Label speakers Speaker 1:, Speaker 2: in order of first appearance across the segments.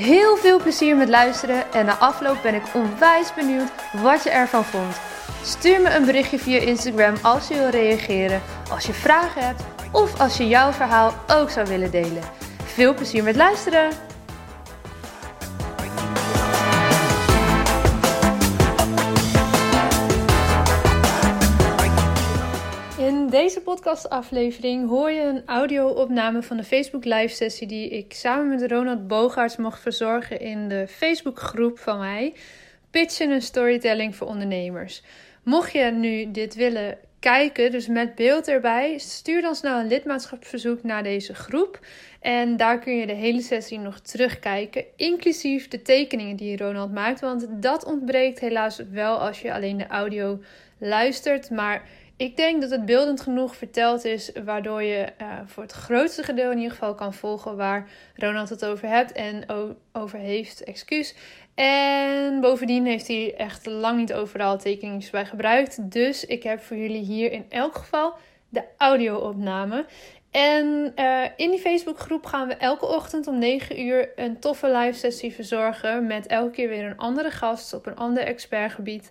Speaker 1: Heel veel plezier met luisteren en na afloop ben ik onwijs benieuwd wat je ervan vond. Stuur me een berichtje via Instagram als je wil reageren, als je vragen hebt of als je jouw verhaal ook zou willen delen. Veel plezier met luisteren! Deze podcastaflevering hoor je een audio-opname van de Facebook Live sessie die ik samen met Ronald Bogaerts mocht verzorgen in de Facebookgroep van mij. Pitchen en storytelling voor ondernemers. Mocht je nu dit willen kijken, dus met beeld erbij, stuur dan snel een lidmaatschapsverzoek naar deze groep. En daar kun je de hele sessie nog terugkijken, inclusief de tekeningen die Ronald maakt. Want dat ontbreekt helaas wel als je alleen de audio luistert. Maar ik denk dat het beeldend genoeg verteld is, waardoor je uh, voor het grootste gedeelte in ieder geval kan volgen waar Ronald het over hebt en over heeft. Excuus. En bovendien heeft hij echt lang niet overal tekeningen bij gebruikt. Dus ik heb voor jullie hier in elk geval de audio-opname. En uh, in die Facebookgroep gaan we elke ochtend om 9 uur een toffe live sessie verzorgen. Met elke keer weer een andere gast op een ander expertgebied.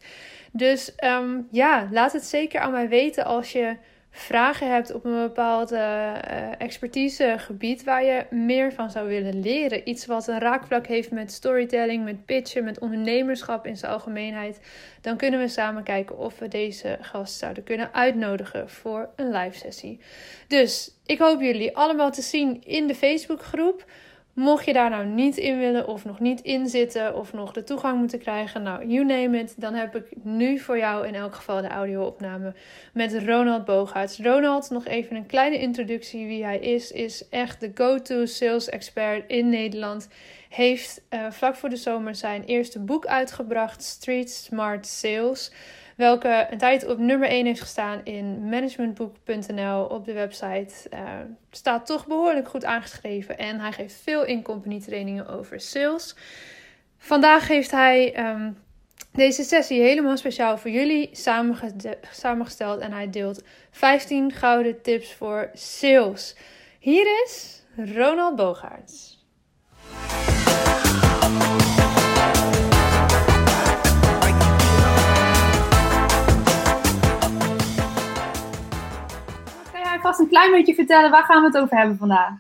Speaker 1: Dus um, ja, laat het zeker aan mij weten als je vragen hebt op een bepaald uh, expertisegebied waar je meer van zou willen leren. Iets wat een raakvlak heeft met storytelling, met pitchen, met ondernemerschap in zijn algemeenheid. Dan kunnen we samen kijken of we deze gast zouden kunnen uitnodigen voor een live sessie. Dus ik hoop jullie allemaal te zien in de Facebookgroep. Mocht je daar nou niet in willen of nog niet in zitten of nog de toegang moeten krijgen, nou, you name it, dan heb ik nu voor jou in elk geval de audio-opname met Ronald Bogaerts. Ronald, nog even een kleine introductie wie hij is, is echt de go-to sales expert in Nederland. Heeft uh, vlak voor de zomer zijn eerste boek uitgebracht, Street Smart Sales welke een tijd op nummer 1 heeft gestaan in managementboek.nl op de website. Uh, staat toch behoorlijk goed aangeschreven en hij geeft veel in-company trainingen over sales. Vandaag heeft hij um, deze sessie helemaal speciaal voor jullie samengesteld en hij deelt 15 gouden tips voor sales. Hier is Ronald Bogaerts. Vast een klein beetje vertellen waar gaan we het over hebben vandaag?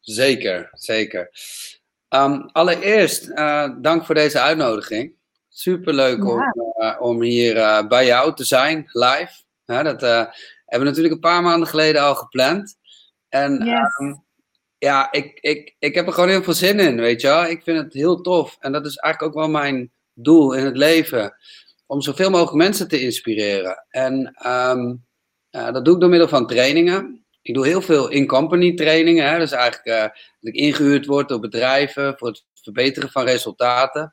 Speaker 2: Zeker, zeker. Um, allereerst, uh, dank voor deze uitnodiging. Superleuk ja. om, uh, om hier uh, bij jou te zijn, live. Ja, dat hebben we natuurlijk een paar maanden geleden al gepland. En yes. um, ja, ik, ik, ik heb er gewoon heel veel zin in, weet je wel. Ik vind het heel tof. En dat is eigenlijk ook wel mijn doel in het leven. Om zoveel mogelijk mensen te inspireren. En um, uh, dat doe ik door middel van trainingen. Ik doe heel veel in-company trainingen. Hè? Dus eigenlijk uh, dat ik ingehuurd word door bedrijven voor het verbeteren van resultaten.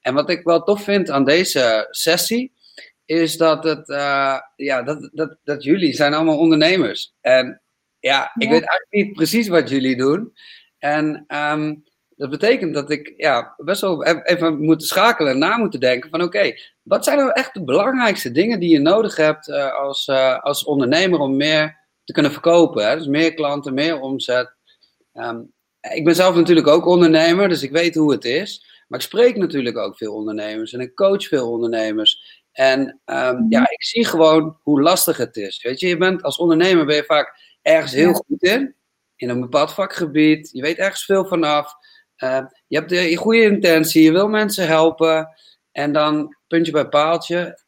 Speaker 2: En wat ik wel tof vind aan deze sessie, is dat, het, uh, ja, dat, dat, dat jullie zijn allemaal ondernemers. En ja, ik weet eigenlijk niet precies wat jullie doen. En um, dat betekent dat ik ja, best wel even moet schakelen en na moeten denken van oké, wat zijn nou echt de belangrijkste dingen die je nodig hebt uh, als, uh, als ondernemer om meer te kunnen verkopen? Hè? Dus meer klanten, meer omzet. Um, ik ben zelf natuurlijk ook ondernemer, dus ik weet hoe het is. Maar ik spreek natuurlijk ook veel ondernemers en ik coach veel ondernemers. En um, ja, ik zie gewoon hoe lastig het is. Weet je, je bent als ondernemer ben je vaak ergens heel goed in, in een bepaald vakgebied. Je weet ergens veel vanaf. Uh, je hebt de goede intentie, je wil mensen helpen. En dan, puntje bij paaltje,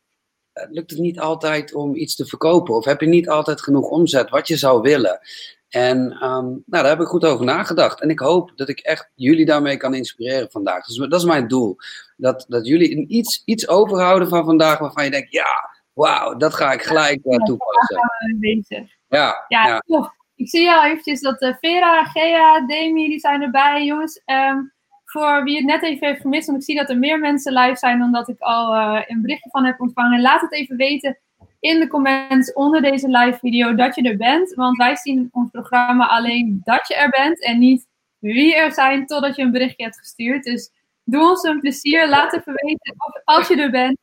Speaker 2: uh, lukt het niet altijd om iets te verkopen. Of heb je niet altijd genoeg omzet wat je zou willen. En um, nou, daar heb ik goed over nagedacht. En ik hoop dat ik echt jullie daarmee kan inspireren vandaag. Dus dat is mijn doel. Dat, dat jullie een iets, iets overhouden van vandaag waarvan je denkt, ja, wauw, dat ga ik gelijk uh, toepassen.
Speaker 1: Ja, ja, ja. Ik zie al eventjes dat uh, Vera, Gea, Demi, die zijn erbij. Jongens, um,
Speaker 3: voor wie het net even heeft gemist, want ik zie dat er meer mensen live zijn dan dat ik al een berichtje van heb ontvangen. Laat het even weten in de comments onder deze live video dat je er bent. Want wij zien in ons programma alleen dat je er bent en niet wie er zijn totdat je een berichtje hebt gestuurd. Dus doe ons een plezier. Laat even weten of, als je er bent.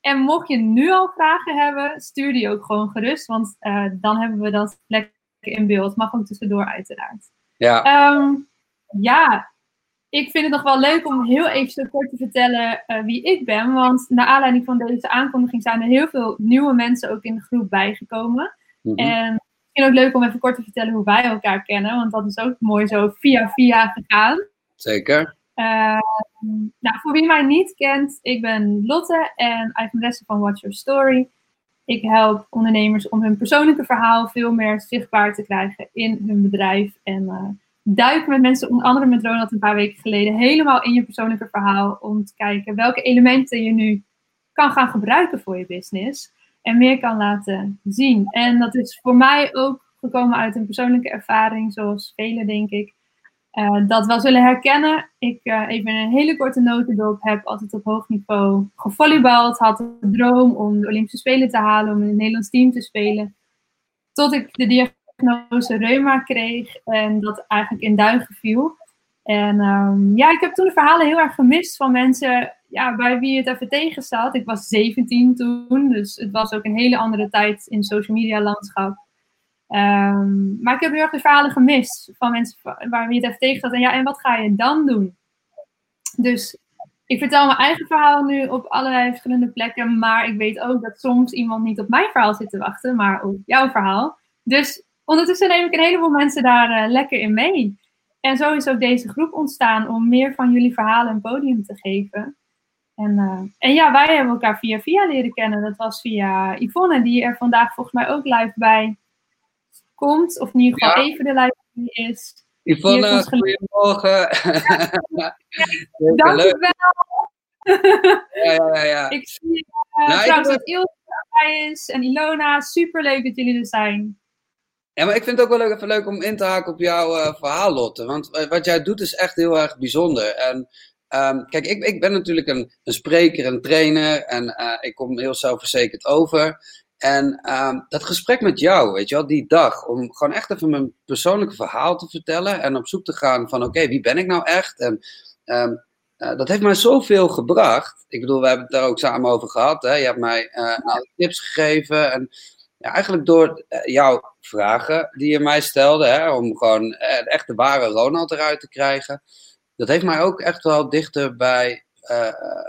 Speaker 3: En mocht je nu al vragen hebben, stuur die ook gewoon gerust. Want uh, dan hebben we dat lekker in beeld. Mag ook tussendoor uiteraard.
Speaker 2: Ja.
Speaker 3: Um, ja, ik vind het nog wel leuk om heel even kort te vertellen uh, wie ik ben. Want naar aanleiding van deze aankondiging zijn er heel veel nieuwe mensen ook in de groep bijgekomen. Mm -hmm. En misschien ook leuk om even kort te vertellen hoe wij elkaar kennen. Want dat is ook mooi zo via via gegaan.
Speaker 2: Zeker.
Speaker 3: Uh, nou, voor wie mij niet kent, ik ben Lotte en eigenaresse van Watch Your Story. Ik help ondernemers om hun persoonlijke verhaal veel meer zichtbaar te krijgen in hun bedrijf. En uh, duik met mensen, onder andere met Ronald een paar weken geleden, helemaal in je persoonlijke verhaal. Om te kijken welke elementen je nu kan gaan gebruiken voor je business. En meer kan laten zien. En dat is voor mij ook gekomen uit een persoonlijke ervaring, zoals velen denk ik. Uh, dat wel zullen herkennen. Ik, uh, even een hele korte notendop, heb altijd op hoog niveau gevolleybald. Had de droom om de Olympische Spelen te halen, om in het Nederlands team te spelen. Tot ik de diagnose reuma kreeg en dat eigenlijk in duigen viel. En um, ja, ik heb toen de verhalen heel erg gemist van mensen ja, bij wie het even tegen. Ik was 17 toen, dus het was ook een hele andere tijd in social media landschap. Um, maar ik heb heel erg de verhalen gemist van mensen waar wie het even tegen zat. En ja, en wat ga je dan doen? Dus ik vertel mijn eigen verhaal nu op allerlei verschillende plekken. Maar ik weet ook dat soms iemand niet op mijn verhaal zit te wachten, maar op jouw verhaal. Dus ondertussen neem ik een heleboel mensen daar uh, lekker in mee. En zo is ook deze groep ontstaan om meer van jullie verhalen een podium te geven. En, uh, en ja, wij hebben elkaar via via leren kennen. Dat was via Yvonne, die er vandaag volgens mij ook live bij komt. Of in ieder geval ja. even de live is.
Speaker 2: Yvonne, goedemorgen.
Speaker 3: Ja. Dankjewel.
Speaker 2: ja, ja, ja.
Speaker 3: Ik zie uh, nou, trouwens dat Ilse erbij is en Ilona. Super leuk dat jullie er zijn.
Speaker 2: Ja, maar ik vind het ook wel leuk, even leuk om in te haken op jouw uh, verhaal, Lotte. Want wat jij doet is echt heel erg bijzonder. En um, kijk, ik, ik ben natuurlijk een, een spreker, een trainer en ik kom heel zelfverzekerd over. En um, dat gesprek met jou, weet je wel, die dag, om gewoon echt even mijn persoonlijke verhaal te vertellen en op zoek te gaan van, oké, wie ben ik nou echt? En um, uh, dat heeft mij zoveel gebracht. Ik bedoel, we hebben het daar ook samen over gehad. Hè? Je hebt mij uh, nou, tips gegeven en ja, eigenlijk door uh, jouw vragen die je mij stelde, hè, om gewoon echt de ware Ronald eruit te krijgen, dat heeft mij ook echt wel dichter bij uh,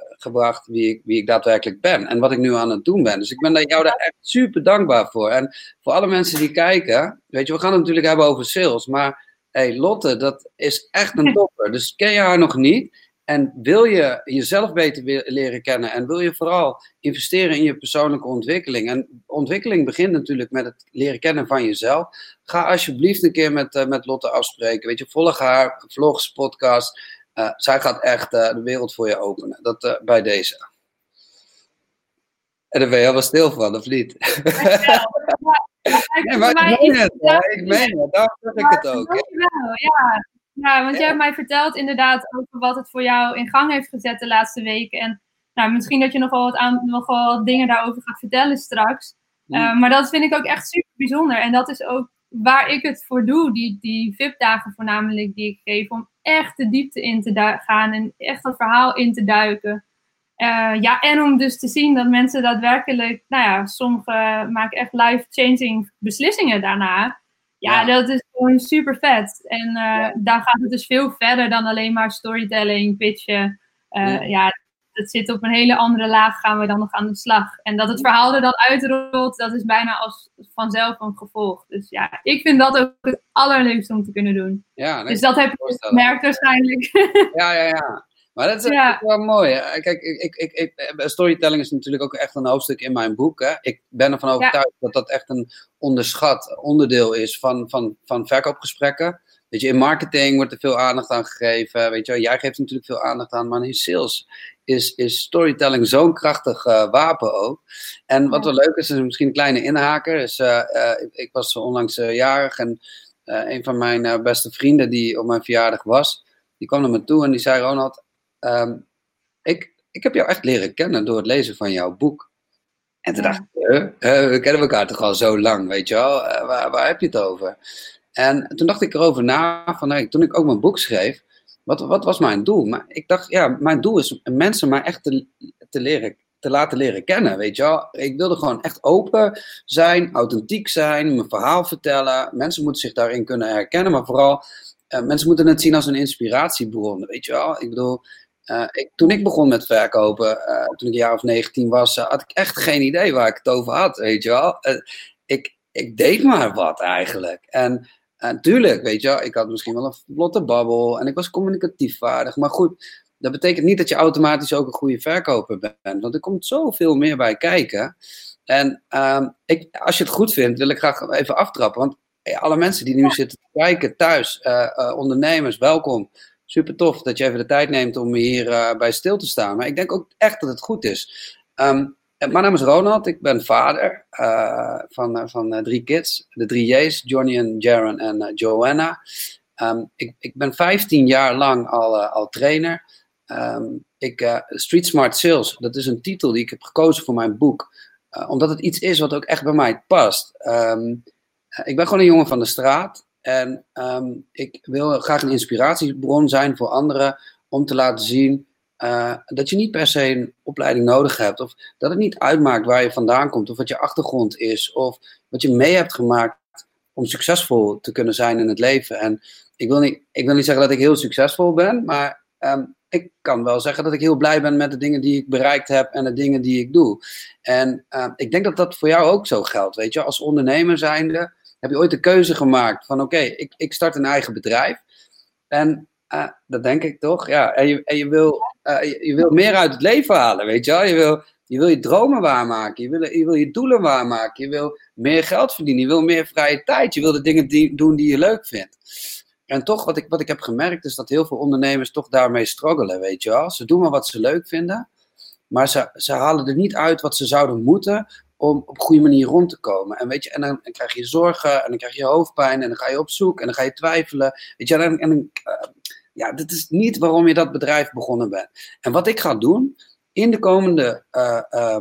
Speaker 2: gebracht wie ik, wie ik daadwerkelijk ben en wat ik nu aan het doen ben. Dus ik ben jou daar echt super dankbaar voor. En voor alle mensen die kijken, weet je, we gaan het natuurlijk hebben over sales, maar hey, Lotte, dat is echt een topper. Dus ken je haar nog niet en wil je jezelf beter leren kennen en wil je vooral investeren in je persoonlijke ontwikkeling. En ontwikkeling begint natuurlijk met het leren kennen van jezelf. Ga alsjeblieft een keer met, uh, met Lotte afspreken. Weet je, volg haar vlogs, podcast. Uh, zij gaat echt uh, de wereld voor je openen. Dat uh, bij deze. En daar ben je helemaal stil van, of niet? Ja, nee, maar ik meen het, ik meen het, daarom zeg ik het ook.
Speaker 3: Ja, ja want jij hebt mij verteld inderdaad over wat het voor jou in gang heeft gezet de laatste weken. En nou, misschien dat je nog wel wat, aan, wel wat dingen daarover gaat vertellen straks. Mm. maar dat vind ik ook echt super bijzonder. En dat is ook waar ik het voor doe, die, die VIP-dagen voornamelijk die ik geef, om echt de diepte in te gaan en echt dat verhaal in te duiken. Uh, ja, en om dus te zien dat mensen daadwerkelijk, nou ja, sommigen maken echt life-changing beslissingen daarna. Ja, ja, dat is gewoon super vet. En uh, ja. daar gaat het dus veel verder dan alleen maar storytelling, pitchen. Uh, ja. ja, dat zit op een hele andere laag, gaan we dan nog aan de slag. En dat het verhaal er dan uitrolt, dat is bijna als vanzelf een gevolg. Dus ja, ik vind dat ook het allerleukste om te kunnen doen.
Speaker 2: Ja, nee,
Speaker 3: dus dat heb je gemerkt waarschijnlijk.
Speaker 2: Ja, ja, ja. Maar dat is ja. wel mooi. Kijk, ik, ik, ik, storytelling is natuurlijk ook echt een hoofdstuk in mijn boek. Hè. Ik ben ervan overtuigd ja. dat dat echt een onderschat onderdeel is van, van, van verkoopgesprekken. Weet je, in marketing wordt er veel aandacht aan gegeven. Weet je, jij geeft natuurlijk veel aandacht aan, maar in sales is, is storytelling zo'n krachtig uh, wapen ook. En wat wel leuk is, is misschien een kleine inhaker. Is, uh, uh, ik, ik, was onlangs jarig en een van mijn beste vrienden die op mijn verjaardag was, die kwam naar me toe en die zei: Ronald, ehm, ik, ik heb jou echt leren kennen door het lezen van jouw boek. En toen dacht ik, we kennen elkaar toch al zo lang, weet je wel? Eh, waar, waar heb je het over? En toen dacht ik erover na, van, hey, toen ik ook mijn boek schreef, wat, wat was mijn doel? Maar ik dacht, ja, mijn doel is mensen maar echt te, leren, te laten leren kennen, weet je wel? Ik wilde gewoon echt open zijn, authentiek zijn, mijn verhaal vertellen. Mensen moeten zich daarin kunnen herkennen, maar vooral, uh, mensen moeten het zien als een inspiratiebron, weet je wel? Ik bedoel, uh, ik, toen ik begon met verkopen, uh, toen ik een jaar of 19 was, had ik echt geen idee waar ik het over had, weet je wel? ik, ik deed maar wat eigenlijk. En natuurlijk, weet je, ik had misschien wel een vlotte babbel en ik was communicatief vaardig. Maar goed, dat betekent niet dat je automatisch ook een goede verkoper bent. Want er komt zoveel meer bij kijken. En uh, ik, als je het goed vindt, wil ik graag even aftrappen. Want alle mensen die nu zitten te kijken thuis, uh, uh, ondernemers, welkom. Super tof dat je even de tijd neemt om hier bij stil te staan. Maar ik denk ook echt dat het goed is. Um, eh, mijn naam is Ronald, ik ben vader uh, van, uh, van uh, drie kids. De drie J's, Johnny en Jaron en Joanna. Um, ik, ik ben 15 jaar lang al, al trainer. Um, ik, Street Smart Sales, dat is een titel die ik heb gekozen voor mijn boek. omdat het iets is wat ook echt bij mij past. Um, ik ben gewoon een jongen van de straat. En ik wil graag een inspiratiebron zijn voor anderen om te laten zien uh, dat je niet per se een opleiding nodig hebt. Of dat het niet uitmaakt waar je vandaan komt. Of wat je achtergrond is. Of wat je mee hebt gemaakt om succesvol te kunnen zijn in het leven. En ik wil niet, ik wil niet zeggen dat ik heel succesvol ben. Maar um, ik kan wel zeggen dat ik heel blij ben met de dingen die ik bereikt heb. En de dingen die ik doe. En uh, ik denk dat dat voor jou ook zo geldt. Weet je, als ondernemer zijnde heb je ooit de keuze gemaakt van oké, ik, ik start een eigen bedrijf. En uh, dat denk ik toch. Ja, en je, en je wil uh, je, wil meer uit het leven halen, weet je wel. Je wil je, wil je dromen waarmaken, je wil, je wil je doelen waarmaken, je wil meer geld verdienen, je wil meer vrije tijd, je wil de dingen die, doen die je leuk vindt. En toch, wat ik, wat ik heb gemerkt, is dat heel veel ondernemers toch daarmee struggelen, weet je wel. Ze doen maar wat ze leuk vinden, maar ze, ze halen er niet uit wat ze zouden moeten om op een goede manier rond te komen. En, weet je, en dan, krijg je zorgen, en dan krijg je hoofdpijn, en dan ga je op zoek, en dan ga je twijfelen. Weet je, en, en uh, ja, dit is niet waarom je dat bedrijf begonnen bent. En wat ik ga doen in de komende, uh, uh,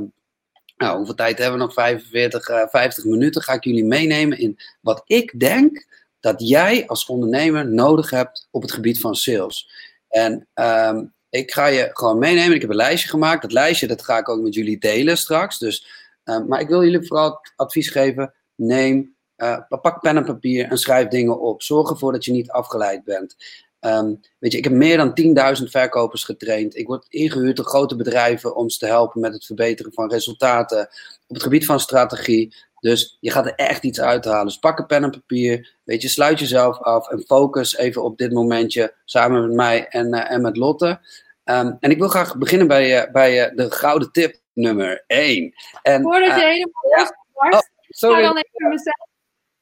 Speaker 2: nou, hoeveel tijd hebben we nog? 45, uh, 50 minuten. Ga ik jullie meenemen in wat ik denk dat jij als ondernemer nodig hebt op het gebied van sales. En um, ik ga je gewoon meenemen. Ik heb een lijstje gemaakt. Dat lijstje dat ga ik ook met jullie delen straks. Dus, uh, maar ik wil jullie vooral advies geven. Neem, uh, pak pen en papier en schrijf dingen op. Zorg ervoor dat je niet afgeleid bent. Um, weet je, ik heb meer dan 10.000 verkopers getraind. Ik word ingehuurd door grote bedrijven om ze te helpen met het verbeteren van resultaten op het gebied van strategie. Dus je gaat er echt iets uithalen. Dus pak een pen en papier. Weet je, sluit jezelf af en focus even op dit momentje samen met mij en, uh, en met Lotte. Um, en ik wil graag beginnen bij, uh, bij uh, de gouden tip nummer 1. En,
Speaker 3: Voordat je helemaal ja. oh, sorry. ga dan even mezelf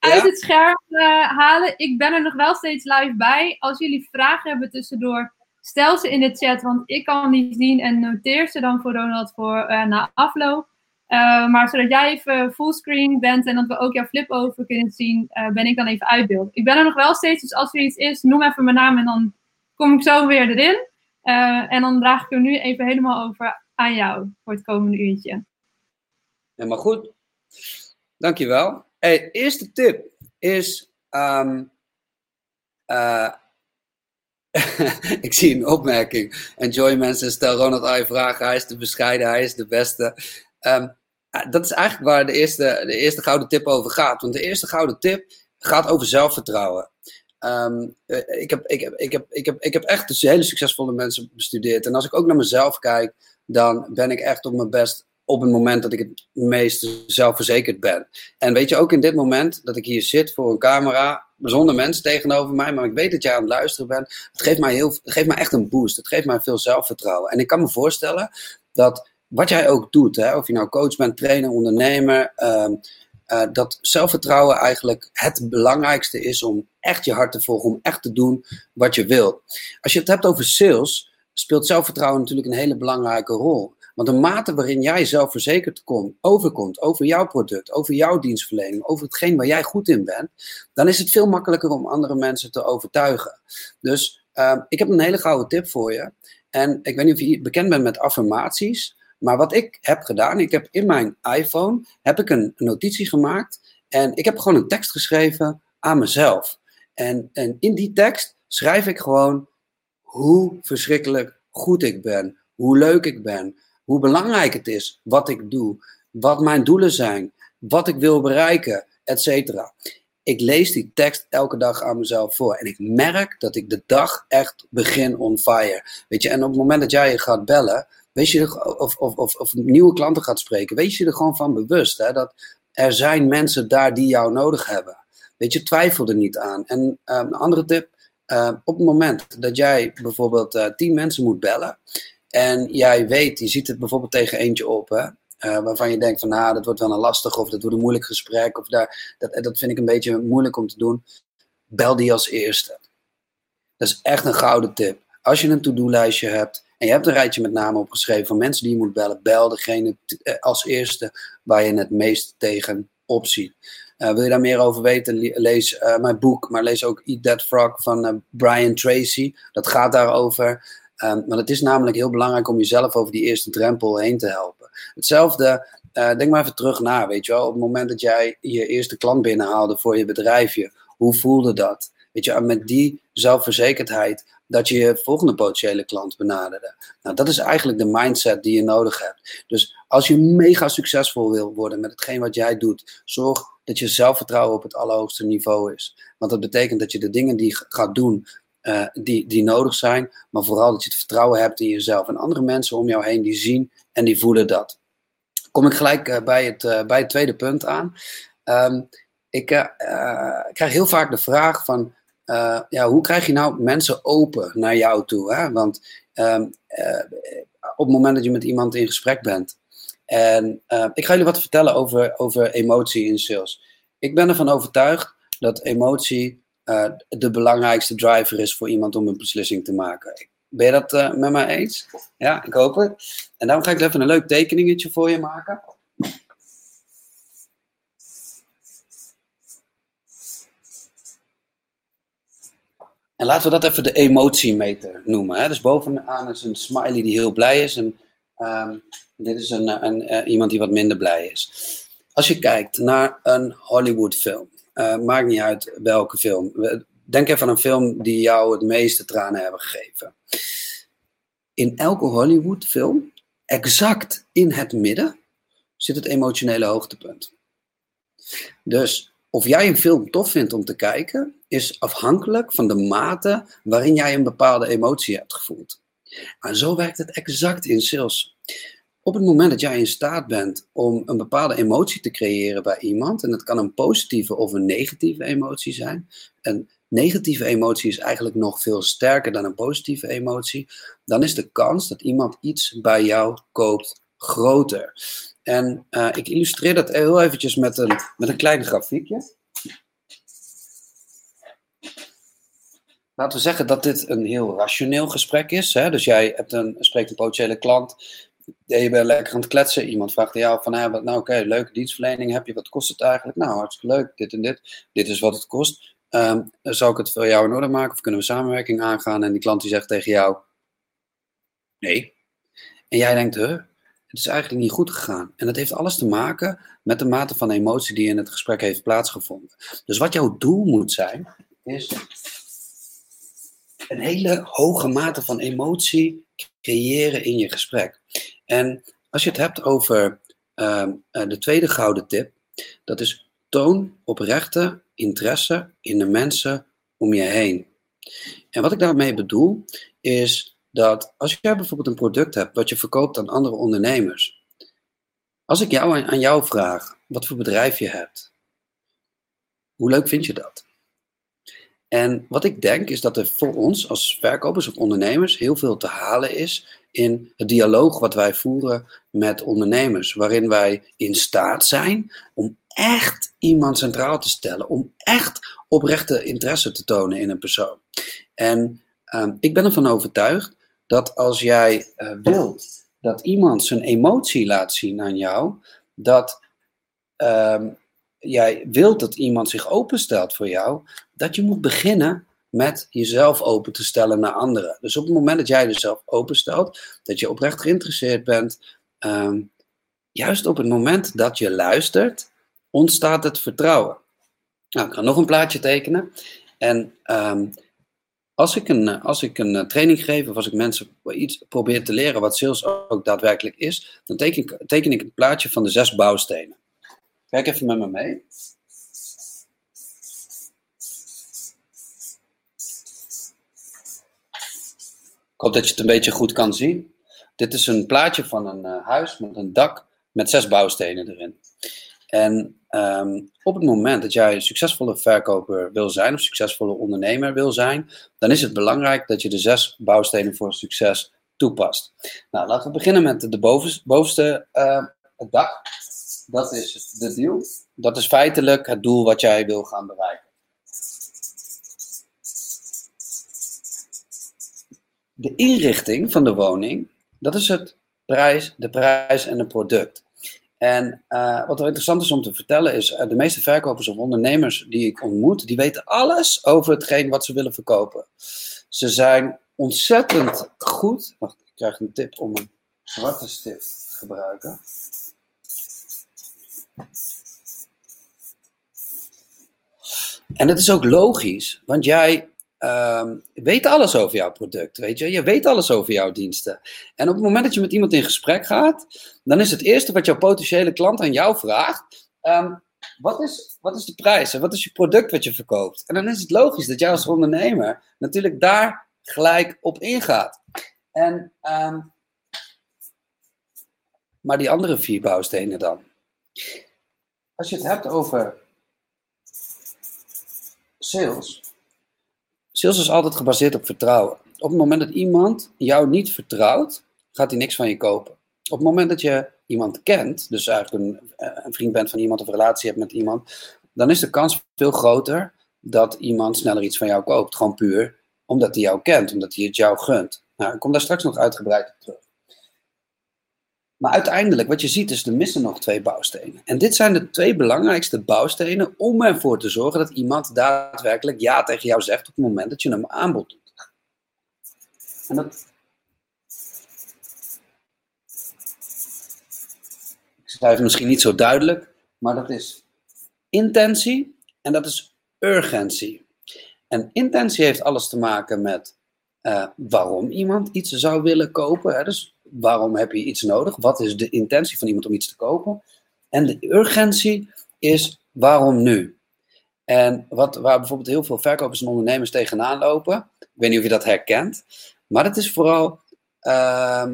Speaker 3: uit het scherm uh, halen. Ik ben er nog wel steeds live bij. Als jullie vragen hebben tussendoor, stel ze in de chat, want ik kan die zien en noteer ze dan voor Ronald voor uh, na afloop. Uh, maar zodat jij even fullscreen bent en dat we ook jouw flip over kunnen zien, ben ik dan even uit beeld. Ik ben er nog wel steeds, dus als er iets is, noem even mijn naam en dan kom ik zo weer erin. en dan draag ik er nu even helemaal over aan jou voor het komende uurtje.
Speaker 2: Helemaal goed. Dankjewel. Hey, eerste tip is. Um, uh, ik zie een opmerking. Enjoy mensen, stel Ronald al je vragen. Hij is te bescheiden, hij is de beste. Um, dat is eigenlijk waar de eerste, de eerste gouden tip over gaat. Want de eerste gouden tip gaat over zelfvertrouwen. Um, ik, heb, ik, heb, ik, heb, ik, heb, ik heb echt dus hele succesvolle mensen bestudeerd. En als ik ook naar mezelf kijk, dan ben ik echt op mijn best op het moment dat ik het meest zelfverzekerd ben. En weet je, ook in dit moment dat ik hier zit voor een camera, zonder mensen tegenover mij, maar ik weet dat jij aan het luisteren bent, het geeft mij, heel, het geeft mij echt een boost. Het geeft mij veel zelfvertrouwen. En ik kan me voorstellen dat wat jij ook doet, hè, of je nou coach bent, trainer, ondernemer, uh, uh, dat zelfvertrouwen eigenlijk het belangrijkste is om echt je hart te volgen, om echt te doen wat je wil. Als je het hebt over sales, speelt zelfvertrouwen natuurlijk een hele belangrijke rol. Want de mate waarin jij zelfverzekerd komt, overkomt over jouw product, over jouw dienstverlening, over hetgeen waar jij goed in bent, dan is het veel makkelijker om andere mensen te overtuigen. Dus ehm, ik heb een hele gouden tip voor je. En ik weet niet of je bekend bent met affirmaties. Maar wat ik heb gedaan, ik heb in mijn iPhone heb ik een notitie gemaakt. En ik heb gewoon een tekst geschreven aan mezelf. En, en in die tekst schrijf ik gewoon hoe verschrikkelijk goed ik ben. Hoe leuk ik ben. Hoe belangrijk het is wat ik doe. Wat mijn doelen zijn. Wat ik wil bereiken, et cetera. Ik lees die tekst elke dag aan mezelf voor. En ik merk dat ik de dag echt begin on fire. Weet je, en op het moment dat jij je gaat bellen, wees je of, of, of, of nieuwe klanten gaat spreken, wees je er gewoon van bewust. Hè, dat er zijn mensen daar die jou nodig hebben. Weet je, twijfel er niet aan. En um, een andere tip, uh, op het moment dat jij bijvoorbeeld uh, tien mensen moet bellen, en jij weet, je ziet het bijvoorbeeld tegen eentje op, hè, uh, waarvan je denkt van, nou, dat wordt wel een lastig of dat wordt een moeilijk gesprek, of daar, dat, dat vind ik een beetje moeilijk om te doen. Bel die als eerste. Dat is echt een gouden tip. Als je een to-do-lijstje hebt en je hebt een rijtje met namen opgeschreven van mensen die je moet bellen, bel degene als eerste waar je het meest tegen opziet. Uh, wil je daar meer over weten, lees mijn boek, maar lees ook Eat That Frog van Brian Tracy. Dat gaat daarover. Um, maar het is namelijk heel belangrijk om jezelf over die eerste drempel heen te helpen. Hetzelfde, denk maar even terug na, weet je wel. Op het moment dat jij je eerste klant binnenhaalde voor je bedrijfje, hoe voelde dat? Weet je, met die zelfverzekerdheid dat je je volgende potentiële klant benaderde. Nou, dat is eigenlijk de mindset die je nodig hebt. Dus als je mega succesvol wil worden met hetgeen wat jij doet, zorg dat je zelfvertrouwen op het allerhoogste niveau is. Want dat betekent dat je de dingen die gaat doen, uh, die, die nodig zijn, maar vooral dat je het vertrouwen hebt in jezelf. En andere mensen om jou heen die zien en die voelen dat. Kom ik gelijk uh, bij, het, uh, bij het tweede punt aan. Um, ik krijg heel vaak de vraag van, ja, hoe krijg je nou mensen open naar jou toe? Hè? Want um, op het moment dat je met iemand in gesprek bent, en ik ga jullie wat vertellen over, over emotie in sales. Ik ben ervan overtuigd dat emotie uh, de belangrijkste driver is voor iemand om een beslissing te maken. Ben je dat uh, met mij eens? Ja, ik hoop het. En daarom ga ik even een leuk tekeningetje voor je maken. En laten we dat even de emotiemeter noemen. Hè? Dus bovenaan is een smiley die heel blij is. En um, dit is een, een, uh, iemand die wat minder blij is. Als je kijkt naar een Hollywood film uh, maakt niet uit welke film. Denk even aan een film die jou het meeste tranen hebben gegeven. In elke Hollywood-film, exact in het midden, zit het emotionele hoogtepunt. Dus of jij een film tof vindt om te kijken, is afhankelijk van de mate waarin jij een bepaalde emotie hebt gevoeld. En zo werkt het exact in sales op het moment dat jij in staat bent om een bepaalde emotie te creëren bij iemand, en dat kan een positieve of een negatieve emotie zijn, een negatieve emotie is eigenlijk nog veel sterker dan een positieve emotie, dan is de kans dat iemand iets bij jou koopt groter. En uh, ik illustreer dat heel eventjes met een, met een klein grafiekje. Laten we zeggen dat dit een heel rationeel gesprek is. Hè? Dus jij hebt een, spreekt een potentiële klant je bent lekker aan het kletsen. Iemand vraagt jou van, nou oké, leuke dienstverlening heb je. Wat kost het eigenlijk? Nou, hartstikke leuk, dit en dit. Dit is wat het kost. Um, zal ik het voor jou in orde maken of kunnen we samenwerking aangaan? En die klant die zegt tegen jou, nee. En jij denkt, huh, het is eigenlijk niet goed gegaan. En dat heeft alles te maken met de mate van emotie die in het gesprek heeft plaatsgevonden. Dus wat jouw doel moet zijn, is een hele hoge mate van emotie creëren in je gesprek. En als je het hebt over uh, de tweede gouden tip, dat is toon oprechte interesse in de mensen om je heen. En wat ik daarmee bedoel, is dat als jij bijvoorbeeld een product hebt wat je verkoopt aan andere ondernemers, als ik jou aan jou vraag wat voor bedrijf je hebt, hoe leuk vind je dat? En wat ik denk is dat er voor ons als verkopers of ondernemers heel veel te halen is in het dialoog wat wij voeren met ondernemers, waarin wij in staat zijn om echt iemand centraal te stellen, om echt oprechte interesse te tonen in een persoon. En um, ik ben ervan overtuigd dat als jij uh, wilt dat iemand zijn emotie laat zien aan jou, dat um, jij wilt dat iemand zich openstelt voor jou, dat je moet beginnen met jezelf open te stellen naar anderen. Dus op het moment dat jij jezelf openstelt, dat je oprecht geïnteresseerd bent, ehm, juist op het moment dat je luistert, ontstaat het vertrouwen. Nou, ik ga nog een plaatje tekenen. En ehm, als ik, een, als ik een eh, training geef of als ik mensen iets probeer te leren wat sales ook daadwerkelijk is, dan teken ik, teken ik het plaatje van de zes bouwstenen. Kijk even met me mee. Ik hoop dat je het een beetje goed kan zien. Dit is een plaatje van een uh, huis met een dak met zes bouwstenen erin. En um, op het moment dat jij een succesvolle verkoper wil zijn of succesvolle ondernemer wil zijn, dan is het belangrijk dat je de zes bouwstenen voor succes toepast. Nou, laten we beginnen met de bovenste, uh, het dak. Dat is de deal. Dat is feitelijk het doel wat jij wil gaan bereiken. De inrichting van de woning, dat is het prijs, de prijs en het product. En uh, wat er interessant is om te vertellen is, uh, de meeste verkopers of ondernemers die ik ontmoet, die weten alles over hetgeen wat ze willen verkopen. Ze zijn ontzettend goed. Wacht, ik krijg een tip om een zwarte stift te gebruiken. En dat is ook logisch, want jij um, weet alles over jouw product, weet je. Je weet alles over jouw diensten. En op het moment dat je met iemand in gesprek gaat, dan is het eerste wat jouw potentiële klant aan jou vraagt, um, wat, is, wat is de prijs en wat is je product wat je verkoopt? En dan is het logisch dat jij als ondernemer natuurlijk daar gelijk op ingaat. En, um, maar die andere vier bouwstenen dan. Als je het hebt over sales, Sales is altijd gebaseerd op vertrouwen. Op het moment dat iemand jou niet vertrouwt, gaat hij niks van je kopen. Op het moment dat je iemand kent, dus eigenlijk een, eh, een vriend bent van iemand of een relatie hebt met iemand, dan is de kans veel groter dat iemand sneller iets van jou koopt. Gewoon puur omdat hij jou kent, omdat hij het jou gunt. Nou, ik kom daar straks nog uitgebreid op terug. Maar uiteindelijk, wat je ziet, is er missen nog twee bouwstenen. En dit zijn de twee belangrijkste bouwstenen om ervoor te zorgen dat iemand daadwerkelijk ja tegen jou zegt op het moment dat je hem aanbod doet. En dat. Ik schrijf het misschien niet zo duidelijk, maar dat is intentie en dat is urgentie. En intentie heeft alles te maken met uh, waarom iemand iets zou willen kopen. Hè? Dus waarom heb je iets nodig? Wat is de intentie van iemand om iets te kopen? En de urgentie is waarom nu? En wat, waar bijvoorbeeld heel veel verkopers en ondernemers tegenaan lopen, ik weet niet of je dat herkent, maar het is vooral, uh,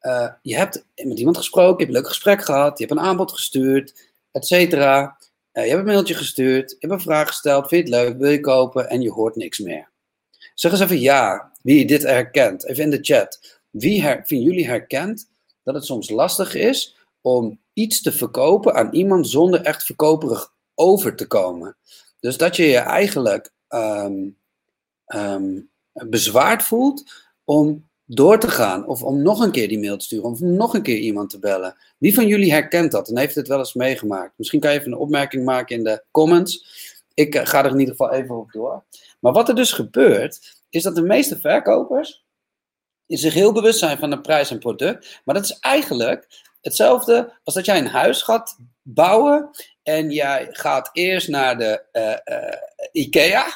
Speaker 2: uh, je hebt met iemand gesproken, je hebt een leuk gesprek gehad, je hebt een aanbod gestuurd, et cetera. Uh, je hebt een mailtje gestuurd, je hebt een vraag gesteld, vind je het leuk, wil je kopen en je hoort niks meer. Zeg eens even ja, wie dit herkent, even in de chat. Wie vinden jullie herkent dat het soms lastig is om iets te verkopen aan iemand zonder echt verkoperig over te komen? Dus dat je je eigenlijk um, um, bezwaard voelt om door te gaan of om nog een keer die mail te sturen of nog een keer iemand te bellen. Wie van jullie herkent dat en heeft het wel eens meegemaakt? Misschien kan je even een opmerking maken in de comments. Ik eh, ga er in ieder geval even op door. Maar wat er dus gebeurt, is dat de meeste verkopers zich heel bewust zijn van de prijs en product. Maar dat is eigenlijk hetzelfde als dat jij een huis gaat bouwen en jij gaat eerst naar de uh, uh, IKEA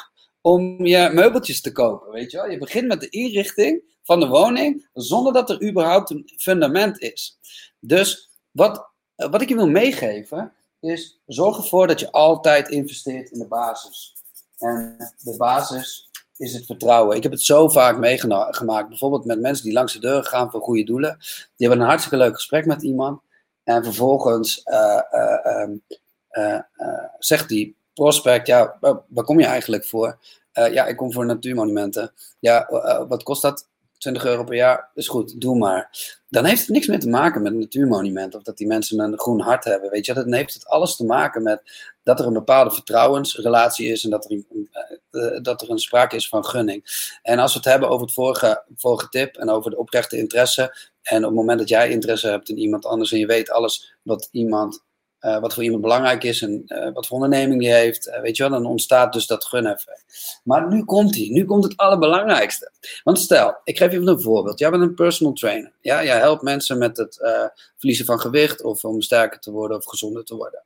Speaker 2: om je meubeltjes te kopen. Weet je wel? Je begint met de inrichting van de woning zonder dat er überhaupt een fundament is. Dus wat, wat ik je wil meegeven is zorg ervoor dat je altijd investeert in de basis. En de basis is het vertrouwen. Ik heb het zo vaak meegemaakt, bijvoorbeeld met mensen die langs de deur gaan voor goede doelen. Die hebben een hartstikke leuk gesprek met iemand. En vervolgens uh, uh, uh, zegt die prospect, ja, waar kom je eigenlijk voor? ja, ik kom voor natuurmonumenten. Ja, wat kost dat? 20 euro per jaar, is goed, doe maar. Dan heeft het niks meer te maken met een natuurmonument of dat die mensen een groen hart hebben. Weet je, dan heeft het alles te maken met dat er een bepaalde vertrouwensrelatie is en dat er, een, uh, dat er een sprake is van gunning. En als we het hebben over het vorige, vorige tip en over de oprechte interesse. En op het moment dat jij interesse hebt in iemand anders en je weet alles wat iemand uh, wat voor iemand belangrijk is en uh, wat voor onderneming die heeft. Uh, weet je wel, dan ontstaat dus dat gun-effect. Maar nu komt hij, nu komt het allerbelangrijkste. Want stel, ik geef even een voorbeeld. Jij bent een personal trainer. Ja, jij helpt mensen met het verliezen van gewicht of om sterker te worden of gezonder te worden.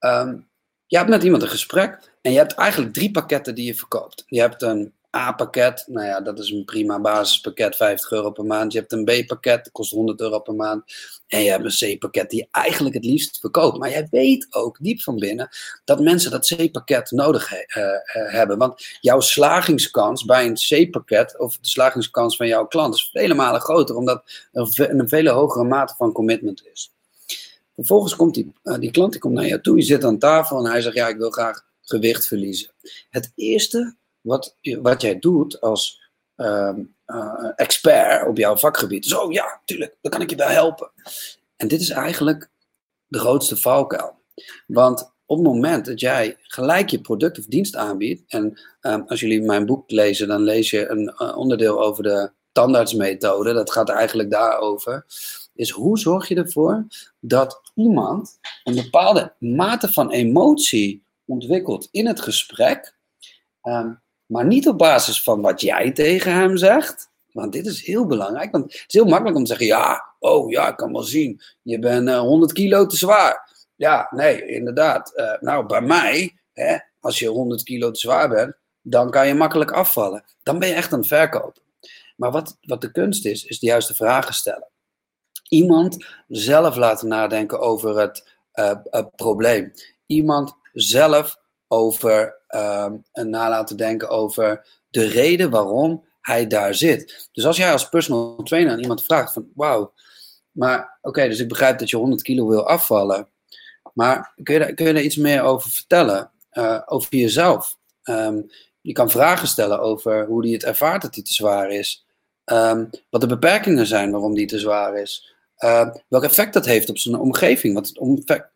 Speaker 2: Um, je hebt met iemand een gesprek en je hebt eigenlijk drie pakketten die je verkoopt. Je hebt een A-pakket, nou ja, dat is een prima basispakket, 50 euro per maand. Je hebt een B-pakket, dat kost 100 euro per maand. En je hebt een C-pakket die je eigenlijk het liefst verkoopt. Maar jij weet ook diep van binnen dat mensen dat C-pakket nodig uh, uh, hebben. Want jouw slagingskans bij een C-pakket, of de slagingskans van jouw klant, is vele malen groter, omdat er een vele hogere mate van commitment is. Vervolgens komt die, uh, die klant die komt naar je toe, je zit aan tafel en hij zegt, ja, ik wil graag gewicht verliezen. Het eerste wat, wat jij doet als uh, uh, expert op jouw vakgebied oh ja, tuurlijk, dan kan ik je wel helpen. En dit is eigenlijk de grootste valkuil. Want op het moment dat jij gelijk je product of dienst aanbiedt, en um, als jullie mijn boek lezen, dan lees je een uh, onderdeel over de tandartsmethode, dat gaat eigenlijk daarover, is hoe zorg je ervoor dat iemand een bepaalde mate van emotie ontwikkelt in het gesprek, um, maar niet op basis van wat jij tegen hem zegt. Want dit is heel belangrijk. Want het is heel makkelijk om te zeggen: ja, oh ja, ik kan wel zien. Je bent uh, eh, 100 kilo te zwaar. Ja, nee, inderdaad. Uh, nou, bij mij, hè, als je 100 kilo te zwaar bent, dan kan je makkelijk afvallen. Dan ben je echt aan het verkopen. Maar wat, wat de kunst is, is de juiste vragen stellen. Iemand zelf laten nadenken over het uh, probleem. Iemand zelf over um, en na laten denken over de reden waarom hij daar zit. Dus als jij als personal trainer aan iemand vraagt van wauw, maar oké, dus ik begrijp dat je 100 kilo wil afvallen, maar kun je daar, kun je iets meer over vertellen? Uh, over jezelf. Um, je kan vragen stellen over hoe hij het ervaart dat hij te zwaar is. Um, wat de beperkingen zijn waarom die te zwaar is. Welk effect dat heeft op zijn omgeving. Wat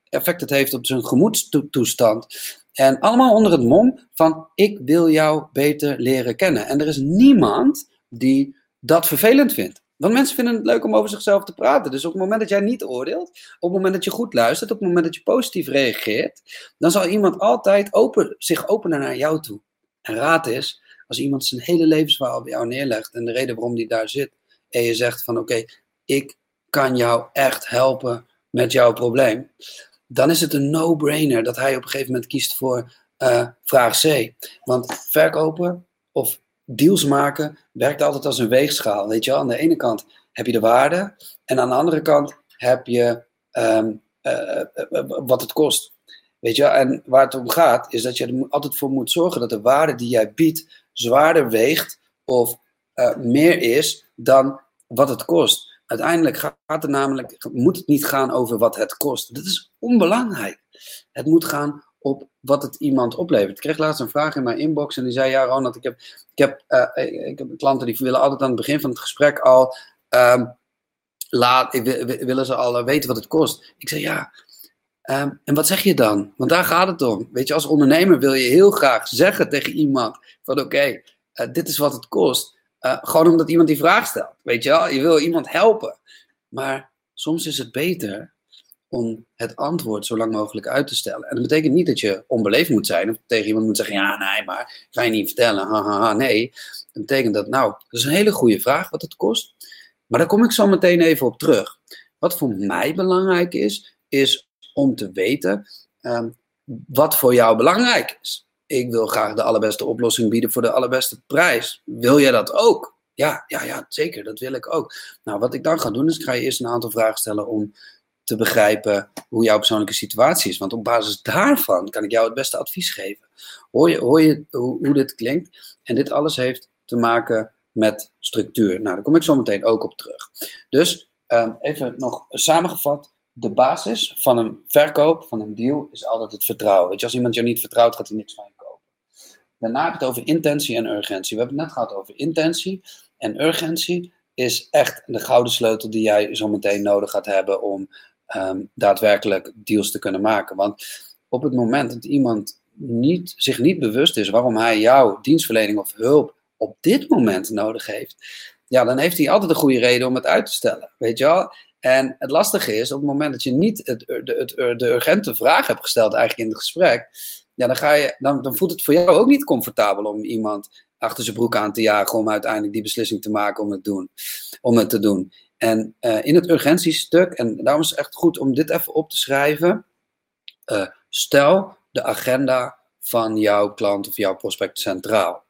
Speaker 2: effect het heeft op zijn gemoedstoestand. En allemaal onder het mom van ik wil jou beter leren kennen. En er is niemand die dat vervelend vindt. Want mensen vinden het leuk om over zichzelf te praten. Dus op het moment dat jij niet oordeelt, op het moment dat je goed luistert, op het moment dat je positief reageert, dan zal iemand altijd open, zich openen naar jou toe. En raad is, als iemand zijn hele levensverhaal bij jou neerlegt en de reden waarom die daar zit, en je zegt van oké, ik kan jou echt helpen met jouw probleem, dan is het een no-brainer dat hij op een gegeven moment kiest voor uh, vraag C. Want verkopen of deals maken werkt altijd als een weegschaal. Weet je wel? Aan de ene kant heb je de waarde en aan de andere kant heb je um, uh, wat het kost. Weet je wel? En waar het om gaat is dat je er altijd voor moet zorgen dat de waarde die jij biedt zwaarder weegt of meer is dan wat het kost. Uiteindelijk gaat het namelijk, moet het niet gaan over wat het kost. Dat is onbelangrijk. Het moet gaan op wat het iemand oplevert. Ik kreeg laatst een vraag in mijn inbox en die zei: Ja, Ronald, ik heb, ik heb, uh, ik heb klanten die willen altijd aan het begin van het gesprek al. Um, laat, willen ze al weten wat het kost. Ik zei: Ja. Um, en wat zeg je dan? Want daar gaat het om. Weet je, als ondernemer wil je heel graag zeggen tegen iemand: van oké, dit is wat het kost. Uh, gewoon omdat iemand die vraag stelt. Weet je wel, je wil iemand helpen. Maar soms is het beter om het antwoord zo lang mogelijk uit te stellen. En dat betekent niet dat je onbeleefd moet zijn of tegen iemand moet zeggen: ja, nee, maar ga je niet vertellen. Ha, ha, ha. Nee, dat betekent dat, nou, dat is een hele goede vraag wat het kost. Maar daar kom ik zo meteen even op terug. Wat voor mij belangrijk is, is om te weten um, wat voor jou belangrijk is ik wil graag de allerbeste oplossing bieden voor de allerbeste prijs. Wil jij dat ook? Ja, ja, ja, zeker, dat wil ik ook. Nou, wat ik dan ga doen, is ik ga je eerst een aantal vragen stellen om te begrijpen hoe jouw persoonlijke situatie is. Want op basis daarvan kan ik jou het beste advies geven. Hoor je, hoor je hoe, dit klinkt? En dit alles heeft te maken met structuur. Nou, daar kom ik zo meteen ook op terug. Dus um, even nog samengevat de basis van een verkoop, van een deal, is altijd het vertrouwen. Weet je, als iemand jou niet vertrouwt, gaat hij niks van Daarna heb het over intentie en urgentie. We hebben het net gehad over intentie. En urgentie is echt de gouden sleutel die jij zo meteen nodig gaat hebben om um, daadwerkelijk deals te kunnen maken. Want op het moment dat iemand niet, zich niet bewust is waarom hij jouw dienstverlening of hulp op dit moment nodig heeft, ja, dan heeft hij altijd een goede reden om het uit te stellen. Weet je wel? En het lastige is, op het moment dat je niet het, de, de urgente vraag hebt gesteld eigenlijk in het gesprek, ja, dan, ga je, dan, dan voelt het voor jou ook niet comfortabel om iemand achter zijn broek aan te jagen om uiteindelijk die beslissing te maken om het, doen, om het te doen. En uh, in het urgentiestuk, en daarom is het echt goed om dit even op te schrijven, uh, stel de agenda van jouw klant of jouw prospect centraal.